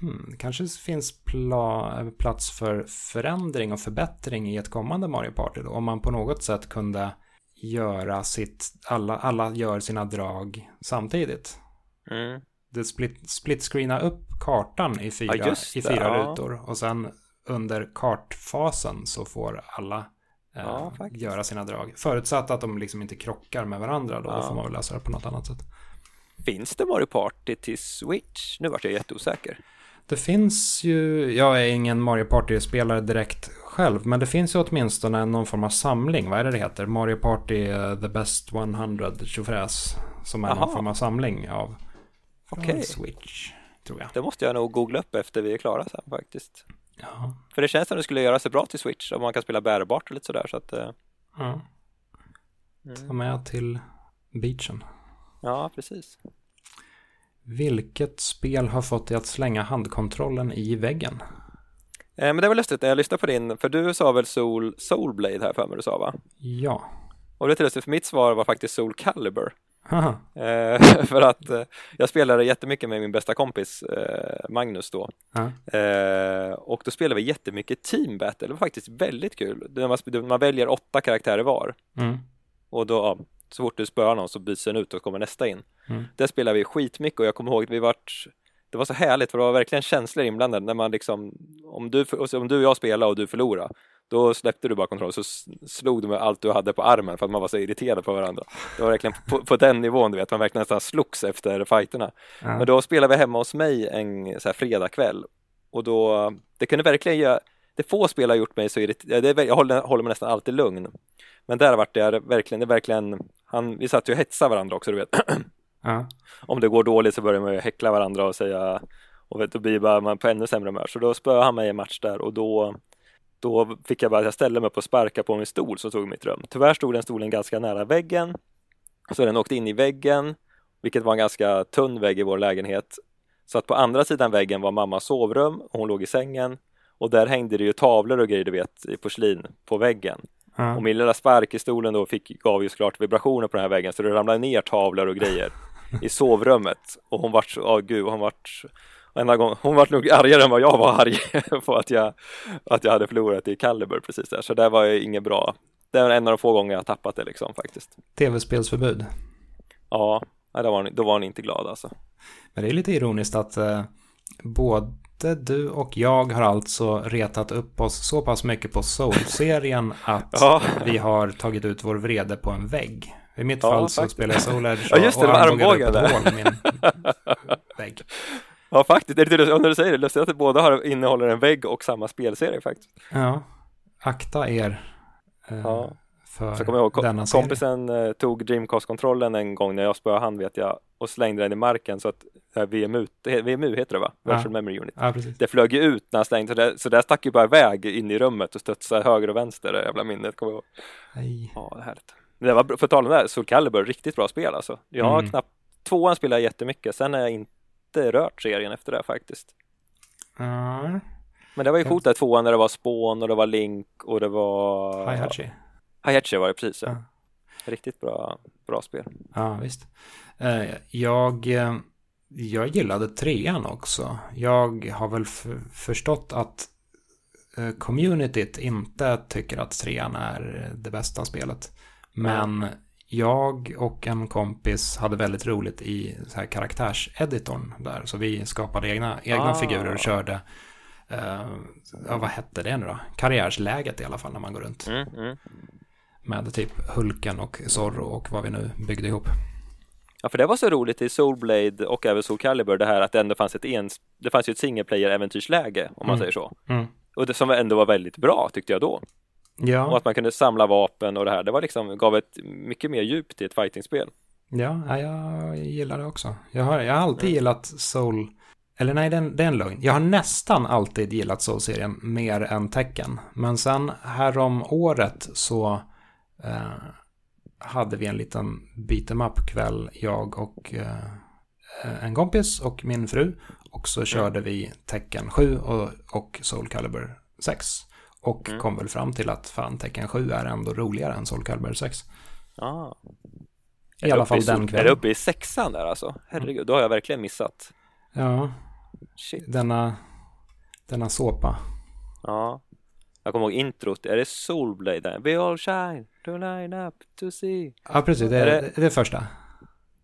Hmm, kanske finns pla plats för förändring och förbättring i ett kommande Mario Party då, om man på något sätt kunde göra sitt, alla, alla gör sina drag samtidigt. Mm. Det split, split upp kartan i fyra, ja, i fyra ja. rutor och sen under kartfasen så får alla eh, ja, göra sina drag. Förutsatt att de liksom inte krockar med varandra då, då får man väl lösa det på något annat sätt. Finns det Mario Party till Switch? Nu vart jag jätteosäker. Det finns ju, jag är ingen Mario Party-spelare direkt själv, men det finns ju åtminstone någon form av samling. Vad är det det heter? Mario Party uh, The Best 100 tjofräs. Som är Aha. någon form av samling av okay. Switch, tror jag. Det måste jag nog googla upp efter vi är klara sen faktiskt. Ja. För det känns som det skulle göra sig bra till Switch, om man kan spela bärbart och lite sådär. Så att, uh... ja. Mm. Ta med till beachen. Ja, precis. Vilket spel har fått dig att slänga handkontrollen i väggen? Eh, men det var lustigt när jag lyssnade på din, för du sa väl Soul, Soulblade här för mig du sa va? Ja. Och det är lustigt för mitt svar var faktiskt Soul Calibur. Eh, *laughs* för att eh, jag spelade jättemycket med min bästa kompis eh, Magnus då. Eh, och då spelade vi jättemycket team battle. Det var faktiskt väldigt kul. Man, man väljer åtta karaktärer var. Mm. Och då, ja, så fort du spöar någon så byts den ut och kommer nästa in. Mm. Där spelade vi skitmycket och jag kommer ihåg att vi vart det var så härligt för det var verkligen känslor inblandade när man liksom om du, om du och jag spelade och du förlorade då släppte du bara kontrollen så slog du med allt du hade på armen för att man var så irriterad på varandra. Det var verkligen på, på den nivån du vet, man verkligen nästan slogs efter fighterna. Ja. Men då spelade vi hemma hos mig en så här fredagkväll och då, det kunde verkligen göra, det få spel har gjort mig så irriterad, jag håller, håller mig nästan alltid lugn. Men där vart det verkligen, det verkligen, han, vi satt ju och hetsade varandra också du vet. *clears throat* Ja. Om det går dåligt så börjar man ju häckla varandra och säga och vet, då blir man på ännu sämre humör. Så då spöade han mig i en match där och då då fick jag bara, jag ställde mig upp och sparka på min stol som stod i mitt rum. Tyvärr stod den stolen ganska nära väggen så den åkte in i väggen vilket var en ganska tunn vägg i vår lägenhet. Så att på andra sidan väggen var mammas sovrum och hon låg i sängen och där hängde det ju tavlor och grejer du vet i porslin på väggen. Ja. Och min lilla spark i stolen då fick, gav ju såklart vibrationer på den här väggen så det ramlade ner tavlor och grejer *laughs* i sovrummet. Och hon vart så, åh gud, hon vart enda gång, hon vart nog argare än vad jag var arg *laughs* på att jag, att jag hade förlorat i Caliber precis där. Så det var ju inget bra. Det är en av de få gånger jag har tappat det liksom faktiskt. Tv-spelsförbud. Ja, då var hon, då var hon inte glad alltså. Men det är lite ironiskt att eh, både du och jag har alltså retat upp oss så pass mycket på Soul-serien *laughs* att Ja. vi har tagit ut vår vrede på en vägg. I mitt Ja, fall så faktiskt. spelar jag Soul Edge Ja, just det, och var armbågade upp ett hål i min *laughs* vägg. Ja faktiskt, det är lite lustigt, när du säger det, lustigt att båda har, innehåller en vägg och samma spelserie faktiskt. Ja, akta er eh, Ja. för Så kommer jag ihåg, ko- denna serie. kompisen eh, tog Dreamcast-kontrollen en gång när jag spöade han vet jag och slängde den i marken så att det här VMU, det VMU heter det va? Ja. Virtual Memory Unit. Ja. Det flög ju ut när han slängde, så det, så det stack ju bara iväg in i rummet och studsade höger och vänster, det jävla minnet kommer jag ihåg. Nej. Ja, det är härligt. Det var, för tal om det här, Soul Calibur, riktigt bra spel alltså. Jag har Mm. knappt, tvåan spelar jag jättemycket, sen har jag inte rört serien efter det faktiskt. Ja, Men det var ju coolt där tvåan när det var Spawn och det var Link och det var Heihachi. Heihachi var det precis ja. Ja. Riktigt bra, bra spel. Ja, visst. Eh, Jag, eh, jag gillade trean också. Jag har väl förstått att eh, communityt inte tycker att trean är det bästa spelet. Men jag och en kompis hade väldigt roligt i så här karaktärseditorn där. Så vi skapade egna, egna Ah. figurer och körde, eh, ja, vad hette det nu då? Karriärsläget i alla fall när man går runt. Mm, mm. Med typ Hulken och Zorro och vad vi nu byggde ihop. Ja, för det var så roligt i Soulblade och även Soul Calibur det här att det ändå fanns ett ens, det fanns ju ett single player äventyrsläge om man Mm. säger så. Mm. Och det som ändå var väldigt bra tyckte jag då. Och Ja, att man kunde samla vapen och det här, det var liksom, gav ett mycket mer djup till ett fightingspel. ja, ja, jag gillar det också. Jag har, jag har alltid gillat Soul, eller nej, det är en, lögn. Jag har nästan alltid gillat Soul-serien mer än Tekken. Men sen härom året så eh, hade vi en liten beat'em up-kväll, jag och eh, en kompis och min fru. Och så körde vi Tekken 7 och, och Soul Calibur 6. Och Mm. kom väl fram till att fan, Tekken 7 är ändå roligare än Soul Calibur 6. Ah. I alla fall den Är det kvällen. uppe i sexan där alltså? Herregud, då har jag verkligen missat. Ja, Shit. denna, denna såpa. Ja. Jag kommer ihåg introt, är det Soulblade där? We all shine to line up to see. Ja, precis. Det Är är det- det, är första.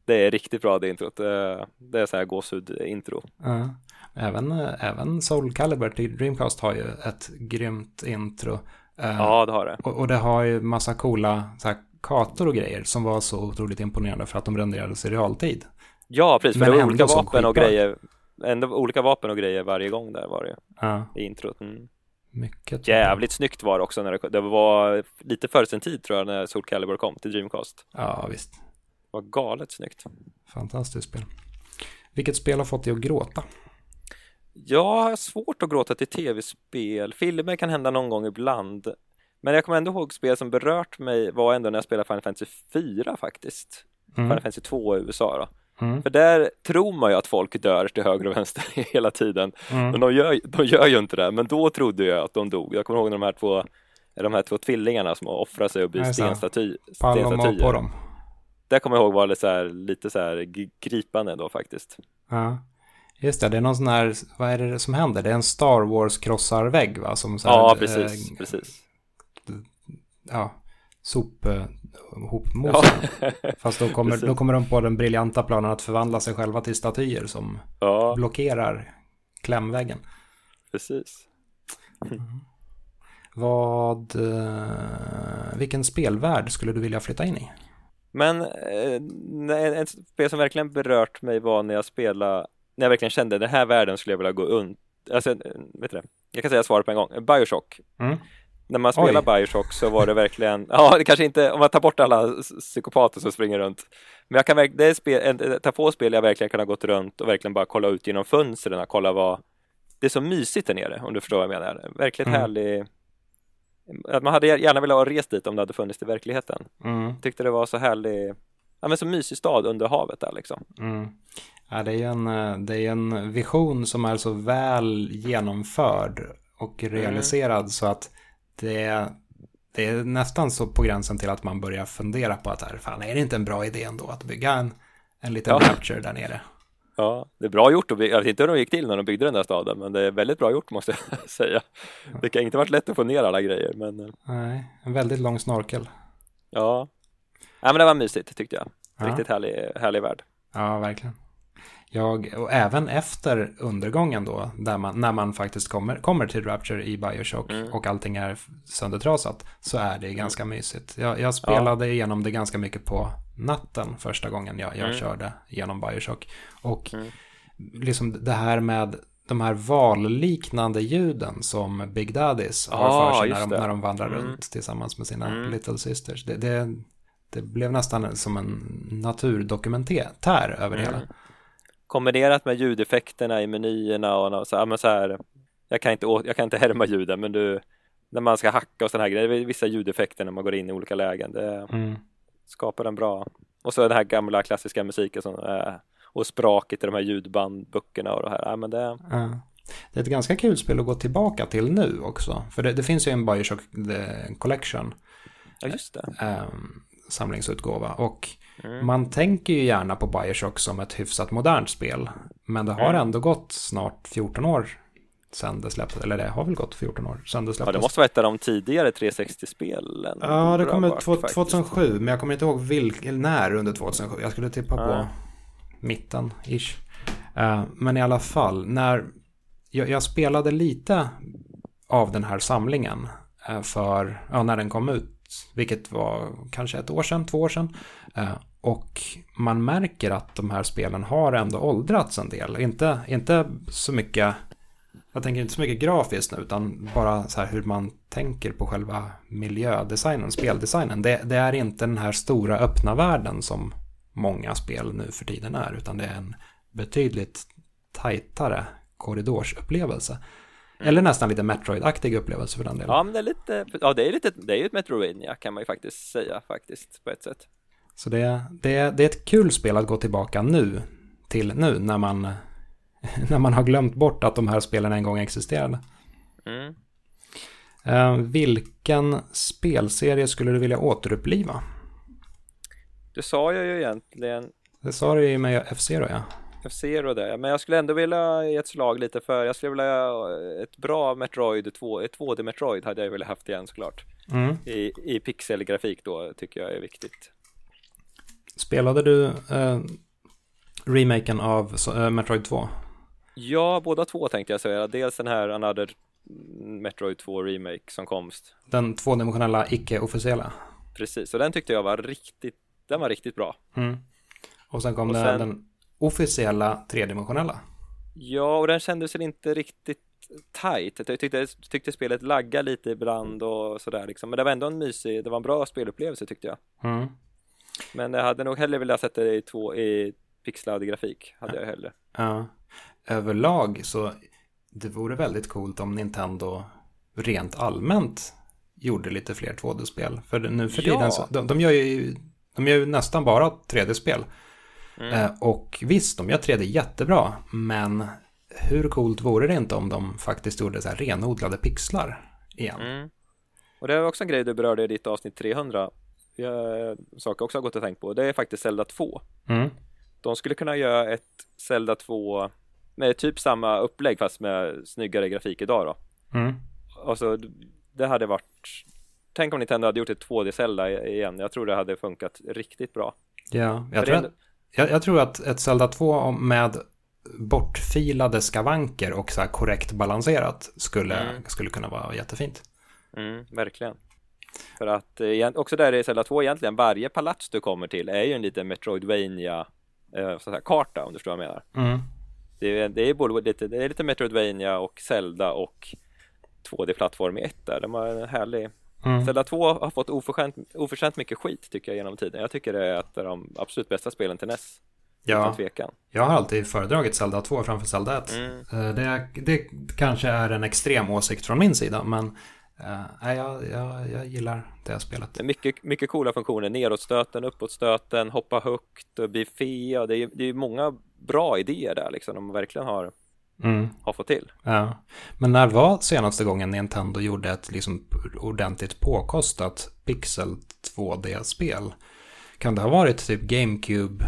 Det är riktigt bra det introt. Det det är så här gåshud-intro. Ja. Även, eh, även Soul Calibur till Dreamcast har ju ett grymt intro. Eh, Ja, det har det. och, och det har ju massa coola så här, kartor och grejer som var så otroligt imponerande för att de renderades i realtid. Ja, precis. För Men det var olika vapen och grejer. Ändå olika vapen och grejer varje gång där var det Ja, i introt. Mm. mycket. Jävligt snyggt var det också när det, det var lite före sin tid tror jag när Soul Calibur kom till Dreamcast. Ja, visst. Det var galet snyggt. Fantastiskt spel. Vilket spel har fått dig att gråta? Jag har svårt att gråta till tv-spel. Filmer kan hända någon gång ibland. Men jag kommer ändå ihåg spel som berört mig var ändå när jag spelade Final Fantasy 4 faktiskt. Final Mm. Fantasy 2 i USA då. Mm. För där tror man ju att folk dör till höger och vänster *laughs* hela tiden. Mm. Men de gör, de gör ju inte det. Men då trodde jag att de dog. Jag kommer ihåg de här två, de här två tvillingarna som offrar sig och blir stenstaty, stenstatyer. på dem. det kommer jag ihåg var lite så här, lite så här gripande då faktiskt. Ja. Just det, det är någon sån här, vad är det som händer? Det är en Star Wars-krossarvägg va? Som så här, ja, precis, äh, precis. Ja, sop äh, hopmos. Ja. *laughs* Fast då kommer, då kommer de på den briljanta planen att förvandla sig själva till statyer som ja. blockerar klämväggen. Precis. Mm. Vad, eh, vilken spelvärld skulle du vilja flytta in i? Men eh, ett spel som verkligen berört mig var när jag spelade, när jag verkligen kände den här världen skulle jag vilja gå runt. Alltså, vet du det? Jag kan säga svaret på en gång. Bioshock. Mm. När man spelar Oj. Bioshock så var det verkligen, *laughs* ja det kanske inte, om man tar bort alla psykopater som springer runt. Men jag kan verkligen, det är spel, ett av få spel jag verkligen kan ha gått runt och verkligen bara kolla ut genom fönstren, kolla vad, det är så mysigt där nere om du förstår vad jag menar. Verkligen mm. härlig, att man hade gärna velat ha rest dit om det hade funnits i verkligheten. Mm. Tyckte det var så härlig, ja men så mysig stad under havet där liksom. Mm. Ja, det är en, det är en vision som är så väl genomförd och realiserad mm. så att det, det är nästan så på gränsen till att man börjar fundera på att här, fan är det inte en bra idé ändå att bygga en, en liten ja. rapture där nere? Ja, det är bra gjort. Och jag vet inte hur de gick till när de byggde den där staden, men det är väldigt bra gjort måste jag *laughs* säga. Det kan inte varit lätt att få ner alla grejer, men... Eh, Nej, en väldigt lång snorkel. Ja, ja men det var mysigt tyckte jag. Riktigt ja. härlig, härlig värld. Ja, verkligen. Jag, och även efter undergången då, där man, när man faktiskt kommer, kommer till Rapture i Bioshock mm. och allting är söndertrasat, så är det ganska mm. mysigt. Jag, jag spelade ja. igenom det ganska mycket på natten första gången jag, jag mm. körde genom Bioshock. Och mm. liksom det här med de här valliknande ljuden som Big Daddies har ah, för sig när de, när de vandrar mm. runt tillsammans med sina mm. Little Sisters. Det, det, det, blev nästan som en naturdokumentär över mm. hela. Kombinerat med ljudeffekterna i menyerna och så, ja, så här, jag kan, inte, jag kan inte härma ljuden men du, när man ska hacka och sådana här grejer, det är vissa ljudeffekter när man går in i olika lägen. Det, mm skapar en bra och så den här gamla klassiska musiken som, äh, och spraket i de här ljudbandböckerna och det här. Äh, men det... Ja. det är ett ganska kul spel att gå tillbaka till nu också. För det, det finns ju en Bioshock The Collection. Ja, just det. Äh, samlingsutgåva. Och mm. man tänker ju gärna på Bioshock som ett hyfsat modernt spel. Men det har mm. ändå gått snart 14 år sen det släpptes, eller det har väl gått 14 år sen det släpptes. Ja, det måste vara ett av de tidigare 360-spelen. Ja, det kom ut 2007, men jag kommer inte ihåg vilk, när under 2007. Jag skulle tippa på mitten, ish. Uh, men i alla fall, när jag, jag, spelade lite av den här samlingen uh, för, ja, när den kom ut, vilket var kanske ett år sedan, två år sedan. Och man märker att de här spelen har ändå åldrats en del. Inte, inte så mycket jag tänker inte så mycket grafiskt nu utan bara så här hur man tänker på själva miljödesignen, speldesignen. Det, det, är inte den här stora öppna världen som många spel nu för tiden är utan det är en betydligt tajtare korridorsupplevelse. Mm. Eller nästan lite Metroid-aktig upplevelse för den delen. Ja, men det är lite, ja det är lite, det är ju ett Metroidvania kan man ju faktiskt säga faktiskt på ett sätt. Så det, det, det är ett kul spel att gå tillbaka nu till nu när man *laughs* när man har glömt bort att de här spelen en gång existerade. Mm. Uh, vilken spelserie skulle du vilja återuppliva? Det sa jag ju egentligen. Det sa du ju med F-Zero ja. F-Zero där, men jag skulle ändå vilja ge ett slag lite för, jag skulle vilja ett bra Metroid, 2, ett 2D Metroid hade jag velat haft igen såklart. Mm. I, I pixelgrafik då tycker jag är viktigt. Spelade du uh, remaken av uh, Metroid 2? Ja, båda två tänkte jag säga. Dels den här Another Metroid 2 Remake som komst. Den tvådimensionella icke-officiella. Precis, och den tyckte jag var riktigt, den var riktigt bra. Mm. Och sen kom och sen, den officiella tredimensionella. Ja, och den kändes väl inte riktigt tight. Jag tyckte, tyckte spelet lagga lite ibland och sådär liksom. Men det var ändå en mysig, det var en bra spelupplevelse tyckte jag. Mm. Men jag hade nog hellre velat sätta det i två, i pixlad grafik, hade jag hellre. Ja överlag så det vore väldigt coolt om Nintendo rent allmänt gjorde lite fler 2D-spel. För nu för tiden så, de, de, gör ju, de gör ju nästan bara 3D-spel. Mm. Eh, och visst, de gör 3D jättebra, men hur coolt vore det inte om de faktiskt gjorde så här renodlade pixlar igen? Mm. Och det är också en grej du berörde i ditt avsnitt 300 jag, sak jag också har gått och tänkt på. Det är faktiskt Zelda 2. Mm. De skulle kunna göra ett Zelda 2 med typ samma upplägg fast med snyggare grafik idag då. Mm. Alltså, det hade varit Tänk om Nintendo hade gjort ett 2D Zelda igen. Jag tror det hade funkat riktigt bra. Ja, jag tror, det- jag, jag tror att ett Zelda 2 med bortfilade skavanker och så här korrekt balanserat skulle, Mm. skulle kunna vara jättefint. Mm, verkligen. För att eh, också där i Zelda 2 egentligen, varje palats du kommer till är ju en liten Metroidvania eh, karta om du förstår vad jag menar. Mm. Det är, det är både lite, det är lite Metroidvania och Zelda och 2D-plattform i ett där. De har en härlig Mm. Zelda 2 har fått oförtjänt, oförtjänt mycket skit tycker jag genom tiden. Jag tycker det är ett av de absolut bästa spelen till NES. Ja, jag har alltid föredragit Zelda 2 framför Zelda 1. Mm. Eh, Det, det kanske är en extrem åsikt från min sida, men nej, jag, jag, jag gillar det. Det är mycket, mycket coola funktioner. Neråtstöten, uppåtstöten, hoppa högt och. Och det är, det är många bra idéer där liksom. De verkligen har, Mm. har fått till. Ja. Men när var senaste gången Nintendo gjorde ett liksom ordentligt påkostat Pixel 2D-spel? Kan det ha varit typ GameCube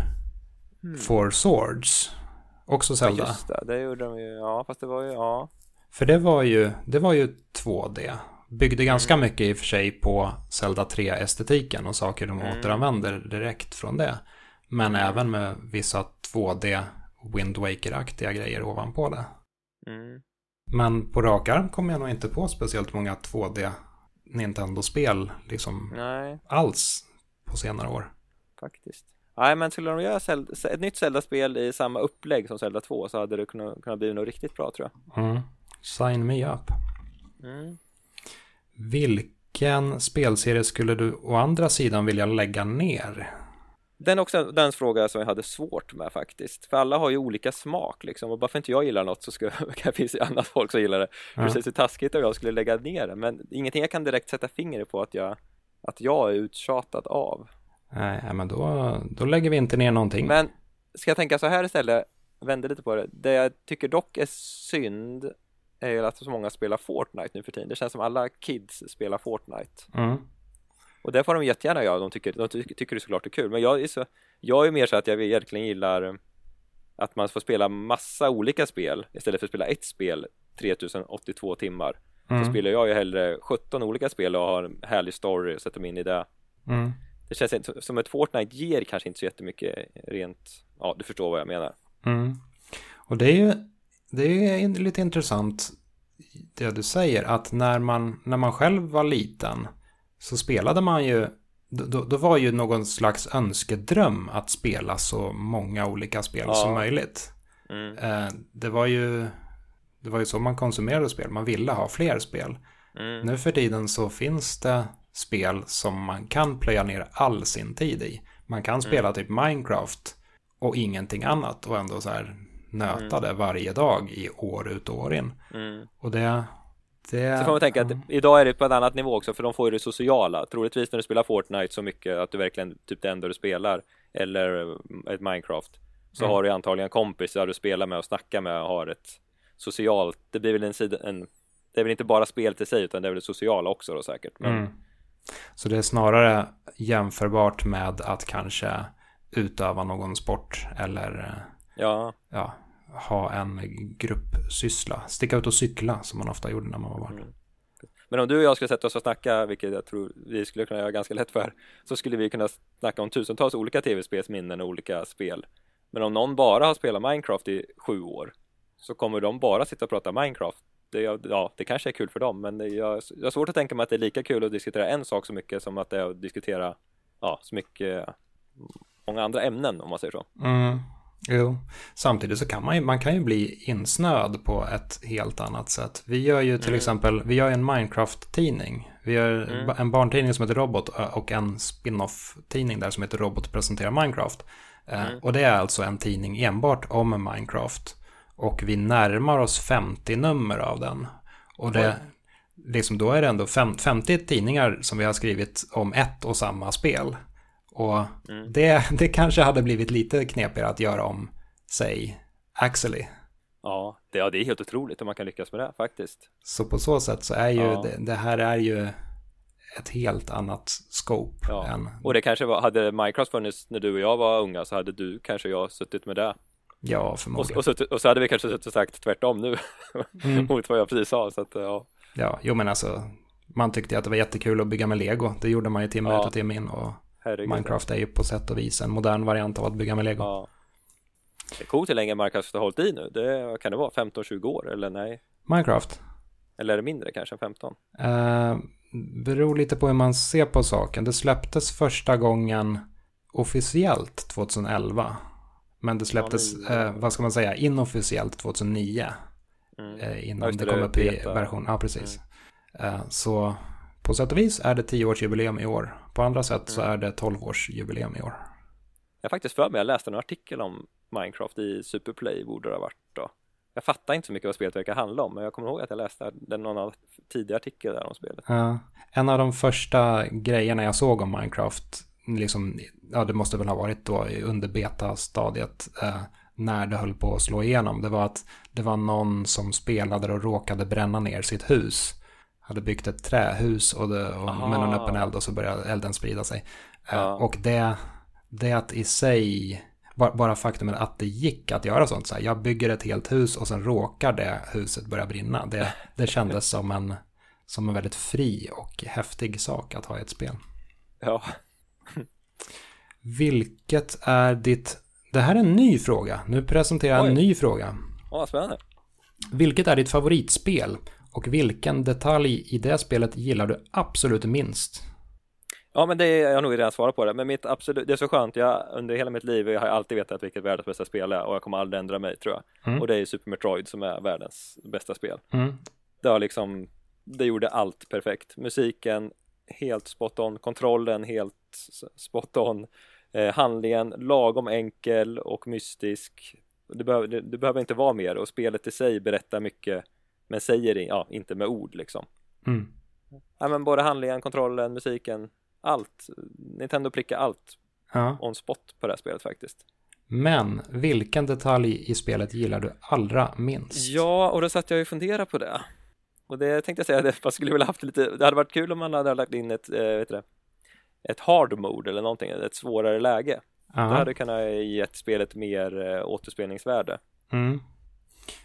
Four Swords? Också Zelda. Ja, just det, det gjorde de ju. Ja, fast det var ju, ja. För det var ju, det var ju 2D. Byggde ganska mycket i och för sig på Zelda 3-estetiken och saker de återanvänder direkt från det. Men även med vissa 2D Wind Waker-aktiga grejer ovanpå det. Mm. Men på rak arm kommer jag nog inte på speciellt många 2D Nintendo-spel liksom Nej, alls på senare år. faktiskt. Nej, men skulle de göra ett nytt Zelda-spel i samma upplägg som Zelda 2 så hade det kunnat, kunnat bli något riktigt bra tror jag. Mm. Sign me up. Mm. Vilken spelserie skulle du å andra sidan vilja lägga ner? Den är också den fråga som jag hade svårt med faktiskt. För alla har ju olika smak liksom. Och bara för inte jag gillar något så ska, *laughs* kan det finnas ju annat folk som gillar det. Ja. Precis hur taskigt om jag skulle lägga ner det. Men ingenting jag kan direkt sätta fingret på att jag, att jag är uttjatad av. Nej, men då, då lägger vi inte ner någonting. Men ska jag tänka så här istället, vända lite på det. Det jag tycker dock är synd är ju att så många spelar Fortnite nu för tiden. Det känns som alla kids spelar Fortnite. Mm. Och det får de jättegärna göra, de tycker, de tycker, tycker det såklart är kul. Men jag är, så, jag är mer så att jag verkligen gillar att man får spela massa olika spel istället för att spela ett spel 3082 timmar. Mm. Så spelar jag ju hellre 17 olika spel och har en härlig story och sätter mig in i det. Mm. Det känns inte som ett Fortnite ger kanske inte så jättemycket rent, ja du förstår vad jag menar. Mm. Och det är ju det är lite intressant det du säger att när man, när man själv var liten så spelade man ju då, då var ju någon slags önskedröm att spela så många olika spel Ja. som möjligt. Mm, Eh, det var ju det var ju så man konsumerade spel, man ville ha fler spel. mm, Nu för tiden så finns det spel som man kan plöja ner all sin tid i. Man kan spela typ Minecraft och ingenting annat och ändå så här nöta det varje dag i år ut och år in. mm. Och det... det Så får man tänka att idag är det på en annat nivå också för de får ju det sociala. Troligtvis när du spelar Fortnite så mycket att du verkligen typ det enda du spelar eller ett Minecraft så Mm. har du antagligen kompisar du spelar med och snackar med och har ett socialt. Det blir väl en sida en det är väl inte bara spel till sig utan det är väl det sociala också då säkert. Men, Mm. Så det är snarare jämförbart med att kanske utöva någon sport eller eh, Ja, ja, ha en gruppsyssla. Sticka ut och cykla som man ofta gjorde när man var barn. Mm. men om du och jag skulle sätta oss och snacka, vilket jag tror vi skulle kunna göra ganska lätt för, så skulle vi kunna snacka om tusentals olika tv-spelsminnen och olika spel. Men om någon bara har spelat Minecraft i sju år så kommer de bara sitta och prata Minecraft. Det, ja, det kanske är kul för dem, men jag, jag har svårt att tänka mig att det är lika kul att diskutera en sak så mycket som att det är att diskutera ja, så mycket många andra ämnen om man säger så. Mm, jo. Samtidigt så kan man ju, man kan ju bli insnöad på ett helt annat sätt. Vi gör ju till Mm. exempel, vi gör en Minecraft-tidning. Vi gör Mm. en barntidning som heter Robot och en spin-off-tidning där som heter Robot presenterar Minecraft. Eh, Mm. Och det är alltså en tidning enbart om Minecraft. Och vi närmar oss 50 nummer av den. Och det, liksom då är det ändå fem, 50 tidningar som vi har skrivit om ett och samma spel. Och Mm. det, det kanske hade blivit lite knepigare att göra om, säg, Axely. Ja, det, ja, det är helt otroligt om man kan lyckas med det faktiskt. Så på så sätt så är ju Ja. det, det här är ju ett helt annat scope. Ja. Än, Och det kanske var, hade Minecraft funnits när du och jag var unga så hade du kanske jag suttit med det. ja, Och, förmodligen. och, suttit, och så hade vi kanske suttit och sagt tvärtom nu *laughs* Mm. mot vad jag precis sa. Så att, ja. Ja, jo men alltså, man tyckte att det var jättekul att bygga med lego. Det gjorde man ju timme Ja. ut och timme in. Och Herregud. Minecraft är ju på sätt och vis en modern variant av att bygga med lego. Ja. Det är coolt hur länge Minecraft har hållit i nu. Det kan det vara 15-20 år eller nej? Minecraft. Eller är det mindre kanske än 15? Eh, beror lite på hur man ser på saken. Det släpptes första gången officiellt 2011. Men det släpptes, Ja, nu- eh, vad ska man säga, inofficiellt 2009. Mm. Eh, innan just det kom upp i version. Ja, precis. Eh, så på sätt och vis är det 10-årsjubileum i år. På andra sätt så Mm. är det 12-årsjubileum i år. Jag faktiskt för mig, jag läste en artikel om Minecraft i Superplay borde det ha varit då. Jag fattar inte så mycket vad spelet verkar handla om, men jag kommer ihåg att jag läste den någon av tidiga artikel där om spelet. Ja. en av de första grejerna jag såg om Minecraft, liksom, ja det måste väl ha varit då under beta-stadiet, eh, när det höll på att slå igenom, det var att det var någon som spelade och råkade bränna ner sitt hus. Hade byggt ett trähus och, det, och med någon öppen eld och så började elden sprida sig. Eh, Ja. Och det, det att i sig, bara, faktumet att det gick att göra sånt, så här, jag bygger ett helt hus och sen råkar det huset börja brinna. Det, det kändes som en, som en väldigt fri och häftig sak att ha i ett spel. Ja, Vilket är ditt, det här är en ny fråga, nu presenterar jag en Oj. ny fråga. Vad spännande. Vilket är ditt favoritspel och vilken detalj i det spelet gillar du absolut minst? Ja, men det är, jag har nog redan svarat på det, men mitt absolut, det är så skönt, jag under hela mitt liv jag har alltid vetat vilket världens bästa spel är och jag kommer aldrig ändra mig tror jag. Mm. Och det är Super Metroid som är världens bästa spel. Mm. Det har liksom, det gjorde allt perfekt. Musiken helt spot on, kontrollen helt spot on, eh, handlingen lagom enkel och mystisk. Det, behöver- det, det behöver inte vara mer och spelet i sig berättar mycket men säger i- ja, inte med ord liksom. Mm. Ja, men både handlingen, kontrollen, musiken, allt. Nintendo prickar allt Ja. on spot på det här spelet faktiskt. Men vilken detalj i spelet gillar du allra minst? Ja, och då satt jag och funderade på det. Och det tänkte jag säga, det, man skulle vilja haft lite, det hade varit kul om man hade lagt in ett, eh, vet du det, ett hard mode eller någonting, ett svårare läge. Det Ja. hade kunnat ge spelet mer eh, återspelningsvärde. Mm.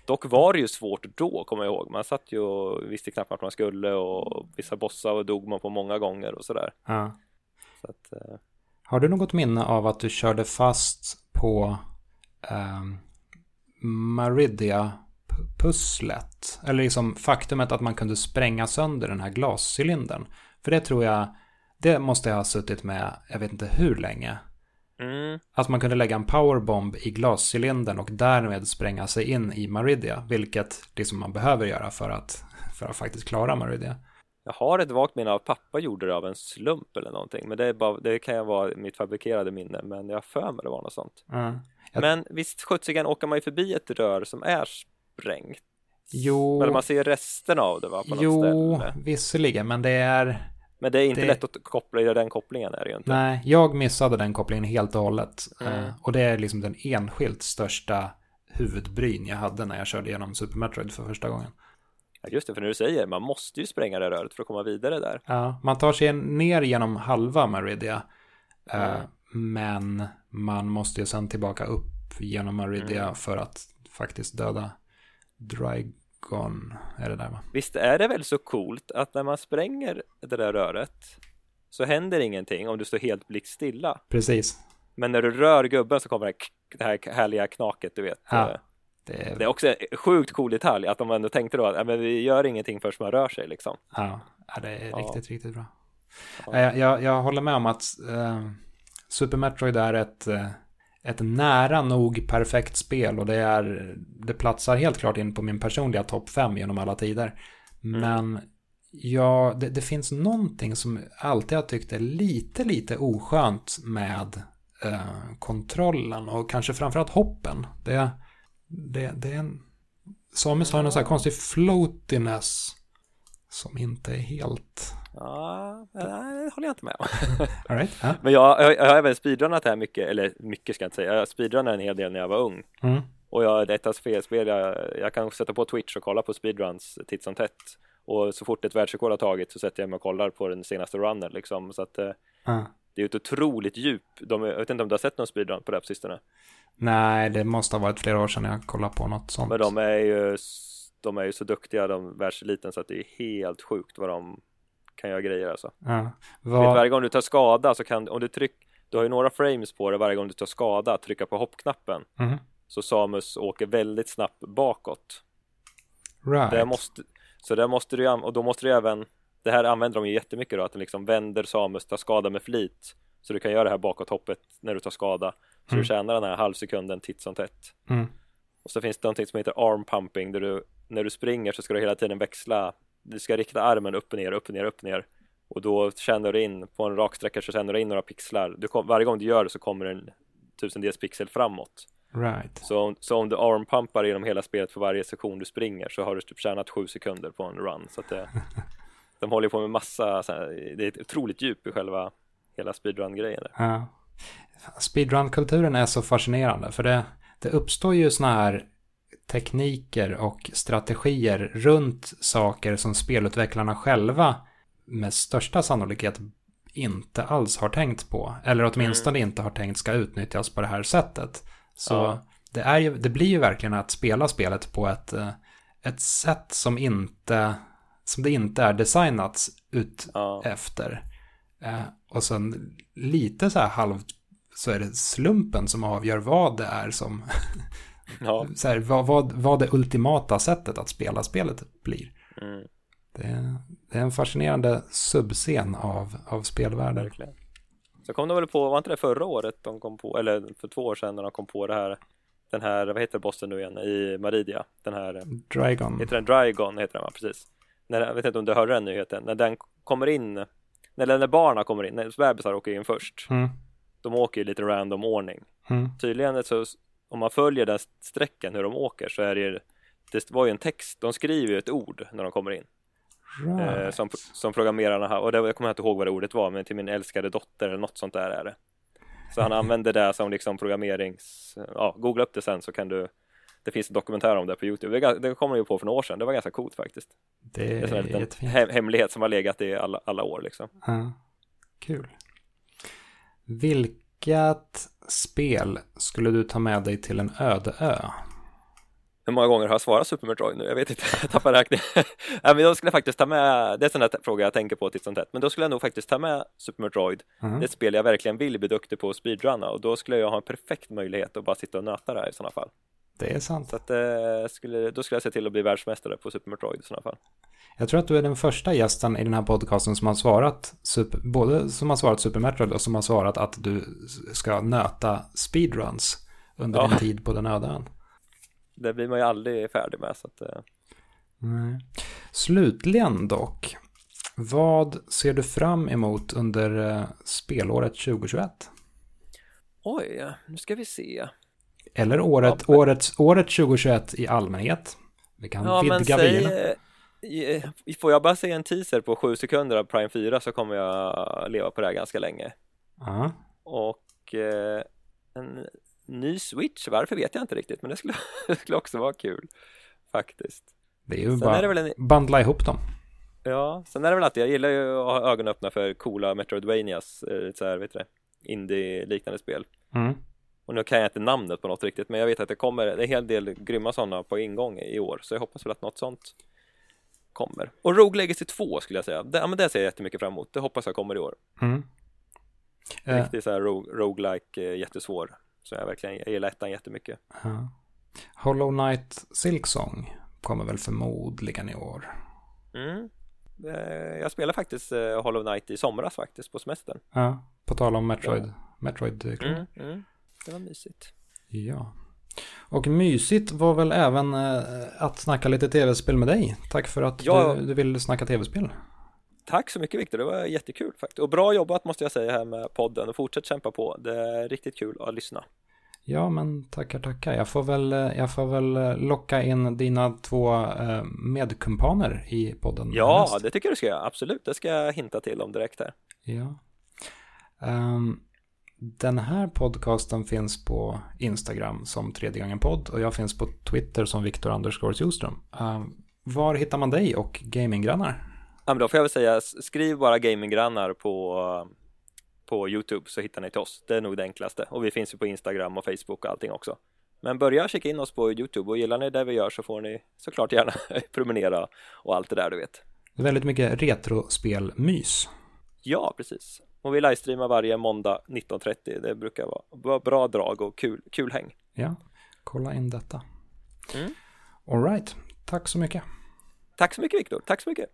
Dock var det ju svårt då, kommer jag ihåg. Man satt ju och visste knappt vart man skulle och vissa bossar och dog man på många gånger och sådär. Ja. Så att, eh, Har du något minne av att du körde fast på um, Maridia-pusslet? Eller liksom faktumet att man kunde spränga sönder den här glascylindern. För det tror jag, det måste jag ha suttit med, jag vet inte hur länge. Mm, Att man kunde lägga en powerbomb i glascylindern och därmed spränga sig in i Maridia. Vilket liksom man behöver göra för att, för att faktiskt klara Maridia. jag har ett vagt minne av att pappa gjorde det av en slump eller någonting. Men det, bara, det kan ju vara mitt fabrikerade minne. Men jag för mig det var något sånt. Ja. Jag- Men visst sjuttsingen åker man ju förbi ett rör som är sprängt. Jo, Eller man ser resten av det va, på något jo ställe. visserligen, men det är... Men det är inte det- lätt att koppla i den kopplingen är det ju inte. Nej, jag missade den kopplingen helt och hållet. Mm. Eh, och det är liksom den enskilt största huvudbryn jag hade när jag körde igenom Super Metroid för första gången. Ja, just det, för när du säger man måste ju spränga det röret för att komma vidare där. Ja, man tar sig ner genom halva Maridia. eh, Mm. Men man måste ju sen tillbaka upp genom Maridia Mm. för att faktiskt döda Drygon. Är det där va? Visst är det väl så coolt att när man spränger det där röret så händer ingenting om du står helt blickstilla. Precis. Men när du rör gubben så kommer det, här härliga knaket, du vet. Ja. Eh, Det är, Det är också en sjukt cool detalj att de ändå tänkte då att ja, men vi gör ingenting förrän man rör sig liksom. ja, ja, det är Ja. riktigt, riktigt bra. Ja. Jag, jag, jag håller med om att eh, Super Metroid är ett, eh, ett nära nog perfekt spel och det, är, det platsar helt klart in på min personliga topp 5 genom alla tider. Men ja, det, det finns någonting som alltid har tyckt är lite, lite oskönt med eh, kontrollen och kanske framförallt hoppen. Det, det, det är en... Samus har en sån här konstig floatiness som inte är helt... Ja, det håller jag inte med om. *laughs* All right, ja. Men jag, jag, jag har även speedrunnat det här mycket, eller mycket ska jag inte säga, jag speedrunnade en hel del när jag var ung. Mm. Och jag, det är ett spel, jag, jag kan sätta på Twitch och kolla på speedruns titt som tätt. Och så fort ett världsrekord har tagit så sätter jag mig och kollar på den senaste runnen liksom. Så att uh. det är ett otroligt djup. De, jag vet inte om du har sett någon speedrun på det på sistone? Nej, det måste ha varit flera år sedan jag kollade på något sånt. Men de är ju, de är ju så duktiga, de världseliten, så att det är helt sjukt vad de kan göra grejer alltså. Ja. Vad... Vet, varje gång du tar skada så kan, om du trycker, du har ju några frames på det varje gång du tar skada, trycka på hoppknappen. Mm. Så Samus åker väldigt snabbt bakåt. Right. Det måste, så där måste du och då måste du även, det här använder de ju jättemycket då, att den liksom vänder Samus, tar skada med flit. Så du kan göra det här bakåthoppet när du tar skada. Så mm. du tjänar den här halvsekunden titt som tätt. Mm. Och så finns det någonting som heter arm pumping där du när du springer så ska du hela tiden växla. Du ska rikta armen upp och ner, upp och ner, upp och ner. Och då känner du in på en raksträcka så känner du in några pixlar. Du kom, varje gång du gör det så kommer en tusendels pixel framåt. Right. Så, så om du armpumpar genom hela spelet för varje sektion du springer så har du typ tjänat sju sekunder på en run. Så det, *laughs* de håller på med massa, här, det är ett otroligt djup i själva hela speedrun-grejen. Ja. Speedrun-kulturen är så fascinerande för det, det uppstår ju sådana här tekniker och strategier runt saker som spelutvecklarna själva med största sannolikhet inte alls har tänkt på. Eller åtminstone mm. inte har tänkt ska utnyttjas på det här sättet. Så ja. det, är ju, det blir ju verkligen att spela spelet på ett, eh, ett sätt som inte som det inte är designat ut ja. efter. Eh, och sen lite så här halvt så är det slumpen som avgör vad det är som *laughs* ja. så här, vad, vad, vad det ultimata sättet att spela spelet blir. Mm. Det, det, är en fascinerande subscen av, av spelvärlden. Verkligen. Så kom de väl på, var inte det förra året de kom på, eller för två år sedan när de kom på det här, den här, vad heter bossen nu igen, i Maridia? Den här, Drygon. Heter den Drygon, heter den va, precis. När, jag vet inte om du hörde den nyheten, när den kommer in, när, när barnen kommer in, när bebisar åker in först, mm. De åker i lite random ordning. Mm. Tydligen så, om man följer den sträckan hur de åker så är det, det var ju en text, de skriver ju ett ord när de kommer in. Right. Eh, som, som programmerarna har, och det, jag kommer inte ihåg vad det ordet var, men till min älskade dotter eller något sånt där är det. Så han använder det som liksom programmerings, ja, googla upp det sen så kan du det finns en dokumentär om det på Youtube. Det, kommer ju på för några år sedan. Det var ganska coolt faktiskt. Det det är en liten hem, hemlighet som har legat i alla, alla år liksom. Ja, kul. Vilket spel skulle du ta med dig till en öde ö? Hur många gånger har jag svarat Super Metroid nu? Jag vet inte, *laughs* jag tappar räkningen. *laughs* men då skulle jag faktiskt ta med, det är där fråga jag tänker på titt som tätt, men då skulle jag nog faktiskt ta med Super Metroid. Mm. Det är ett spel jag verkligen vill bli duktig på att speedrunna och då skulle jag ha en perfekt möjlighet att bara sitta och nöta det här i sådana fall. Det är sant. Så att, eh, skulle, då skulle jag se till att bli världsmästare på Super Metroid i sådana fall. Jag tror att du är den första gästen i den här podcasten som har svarat, super, både som har svarat Super Metroid och som har svarat att du ska nöta speedruns under ja. din tid på den öde Det blir man ju aldrig färdig med. Så att, eh. Nej. Slutligen dock, vad ser du fram emot under eh, spelåret 2021? Oj, nu ska vi se. Eller året, ja, året, året 2021 i allmänhet. Vi kan ja, vidga vyerna. Eh, får jag bara säga en teaser på sju sekunder av Prime 4 så kommer jag leva på det här ganska länge. Uh Och eh, en ny Switch, varför vet jag inte riktigt, men det skulle, *laughs* det skulle också vara kul faktiskt. Det är ju sen bara är det väl en... bandla ihop dem. Ja, sen är det väl att jag gillar ju att ha ögonen öppna för coola Metroidvanias, eh, så här, vet du det, indie-liknande spel. Mm. Och nu kan jag inte namnet på något riktigt, men jag vet att det kommer en hel del grymma sådana på ingång i år, så jag hoppas väl att något sånt kommer. Och Rogue Legacy 2 skulle jag säga, det, ja, men det ser jag jättemycket fram emot, det hoppas jag kommer i år. Mm. Riktigt uh, så här rogue, roguelike, eh, jättesvår, så jag verkligen, jag gillar ettan jättemycket. Uh. Hollow Knight Silksong kommer väl förmodligen i år. Mm. Eh, jag spelade faktiskt eh, Hollow Knight i somras faktiskt på semestern. Ja, på tal om Metroid. Ja. Metroid mm, mm. Det var mysigt. Ja. Och mysigt var väl även eh, att snacka lite tv-spel med dig. Tack för att ja. du, du vill snacka tv-spel. Tack så mycket Viktor, det var jättekul faktiskt. Och bra jobbat måste jag säga här med podden och fortsätt kämpa på. Det är riktigt kul att lyssna. Ja, men tackar, tackar. Jag får väl, eh, jag får väl eh, locka in dina två medkumpaner i podden. Ja, näst. det tycker jag du ska göra. Absolut, det ska jag hinta till om direkt här. Ja. Um, den här podcasten finns på Instagram som tredje gången podd och jag finns på Twitter som Viktor Andersgårds Joström. Uh, var hittar man dig och gaminggrannar? Ja, men då får jag väl säga, skriv bara gaminggrannar på, på Youtube så hittar ni till oss. Det är nog det enklaste. Och vi finns ju på Instagram och Facebook och allting också. Men börja kika in oss på Youtube och gillar ni det vi gör så får ni såklart gärna *laughs* promenera och allt det där du vet. Väldigt mycket retrospelmys. Ja, precis. Och vi livestreamar varje måndag 19.30. Det brukar vara bra drag och kul, kul häng. Ja, kolla in detta. Mm. All right. tack så mycket. Tack så mycket Viktor, tack så mycket.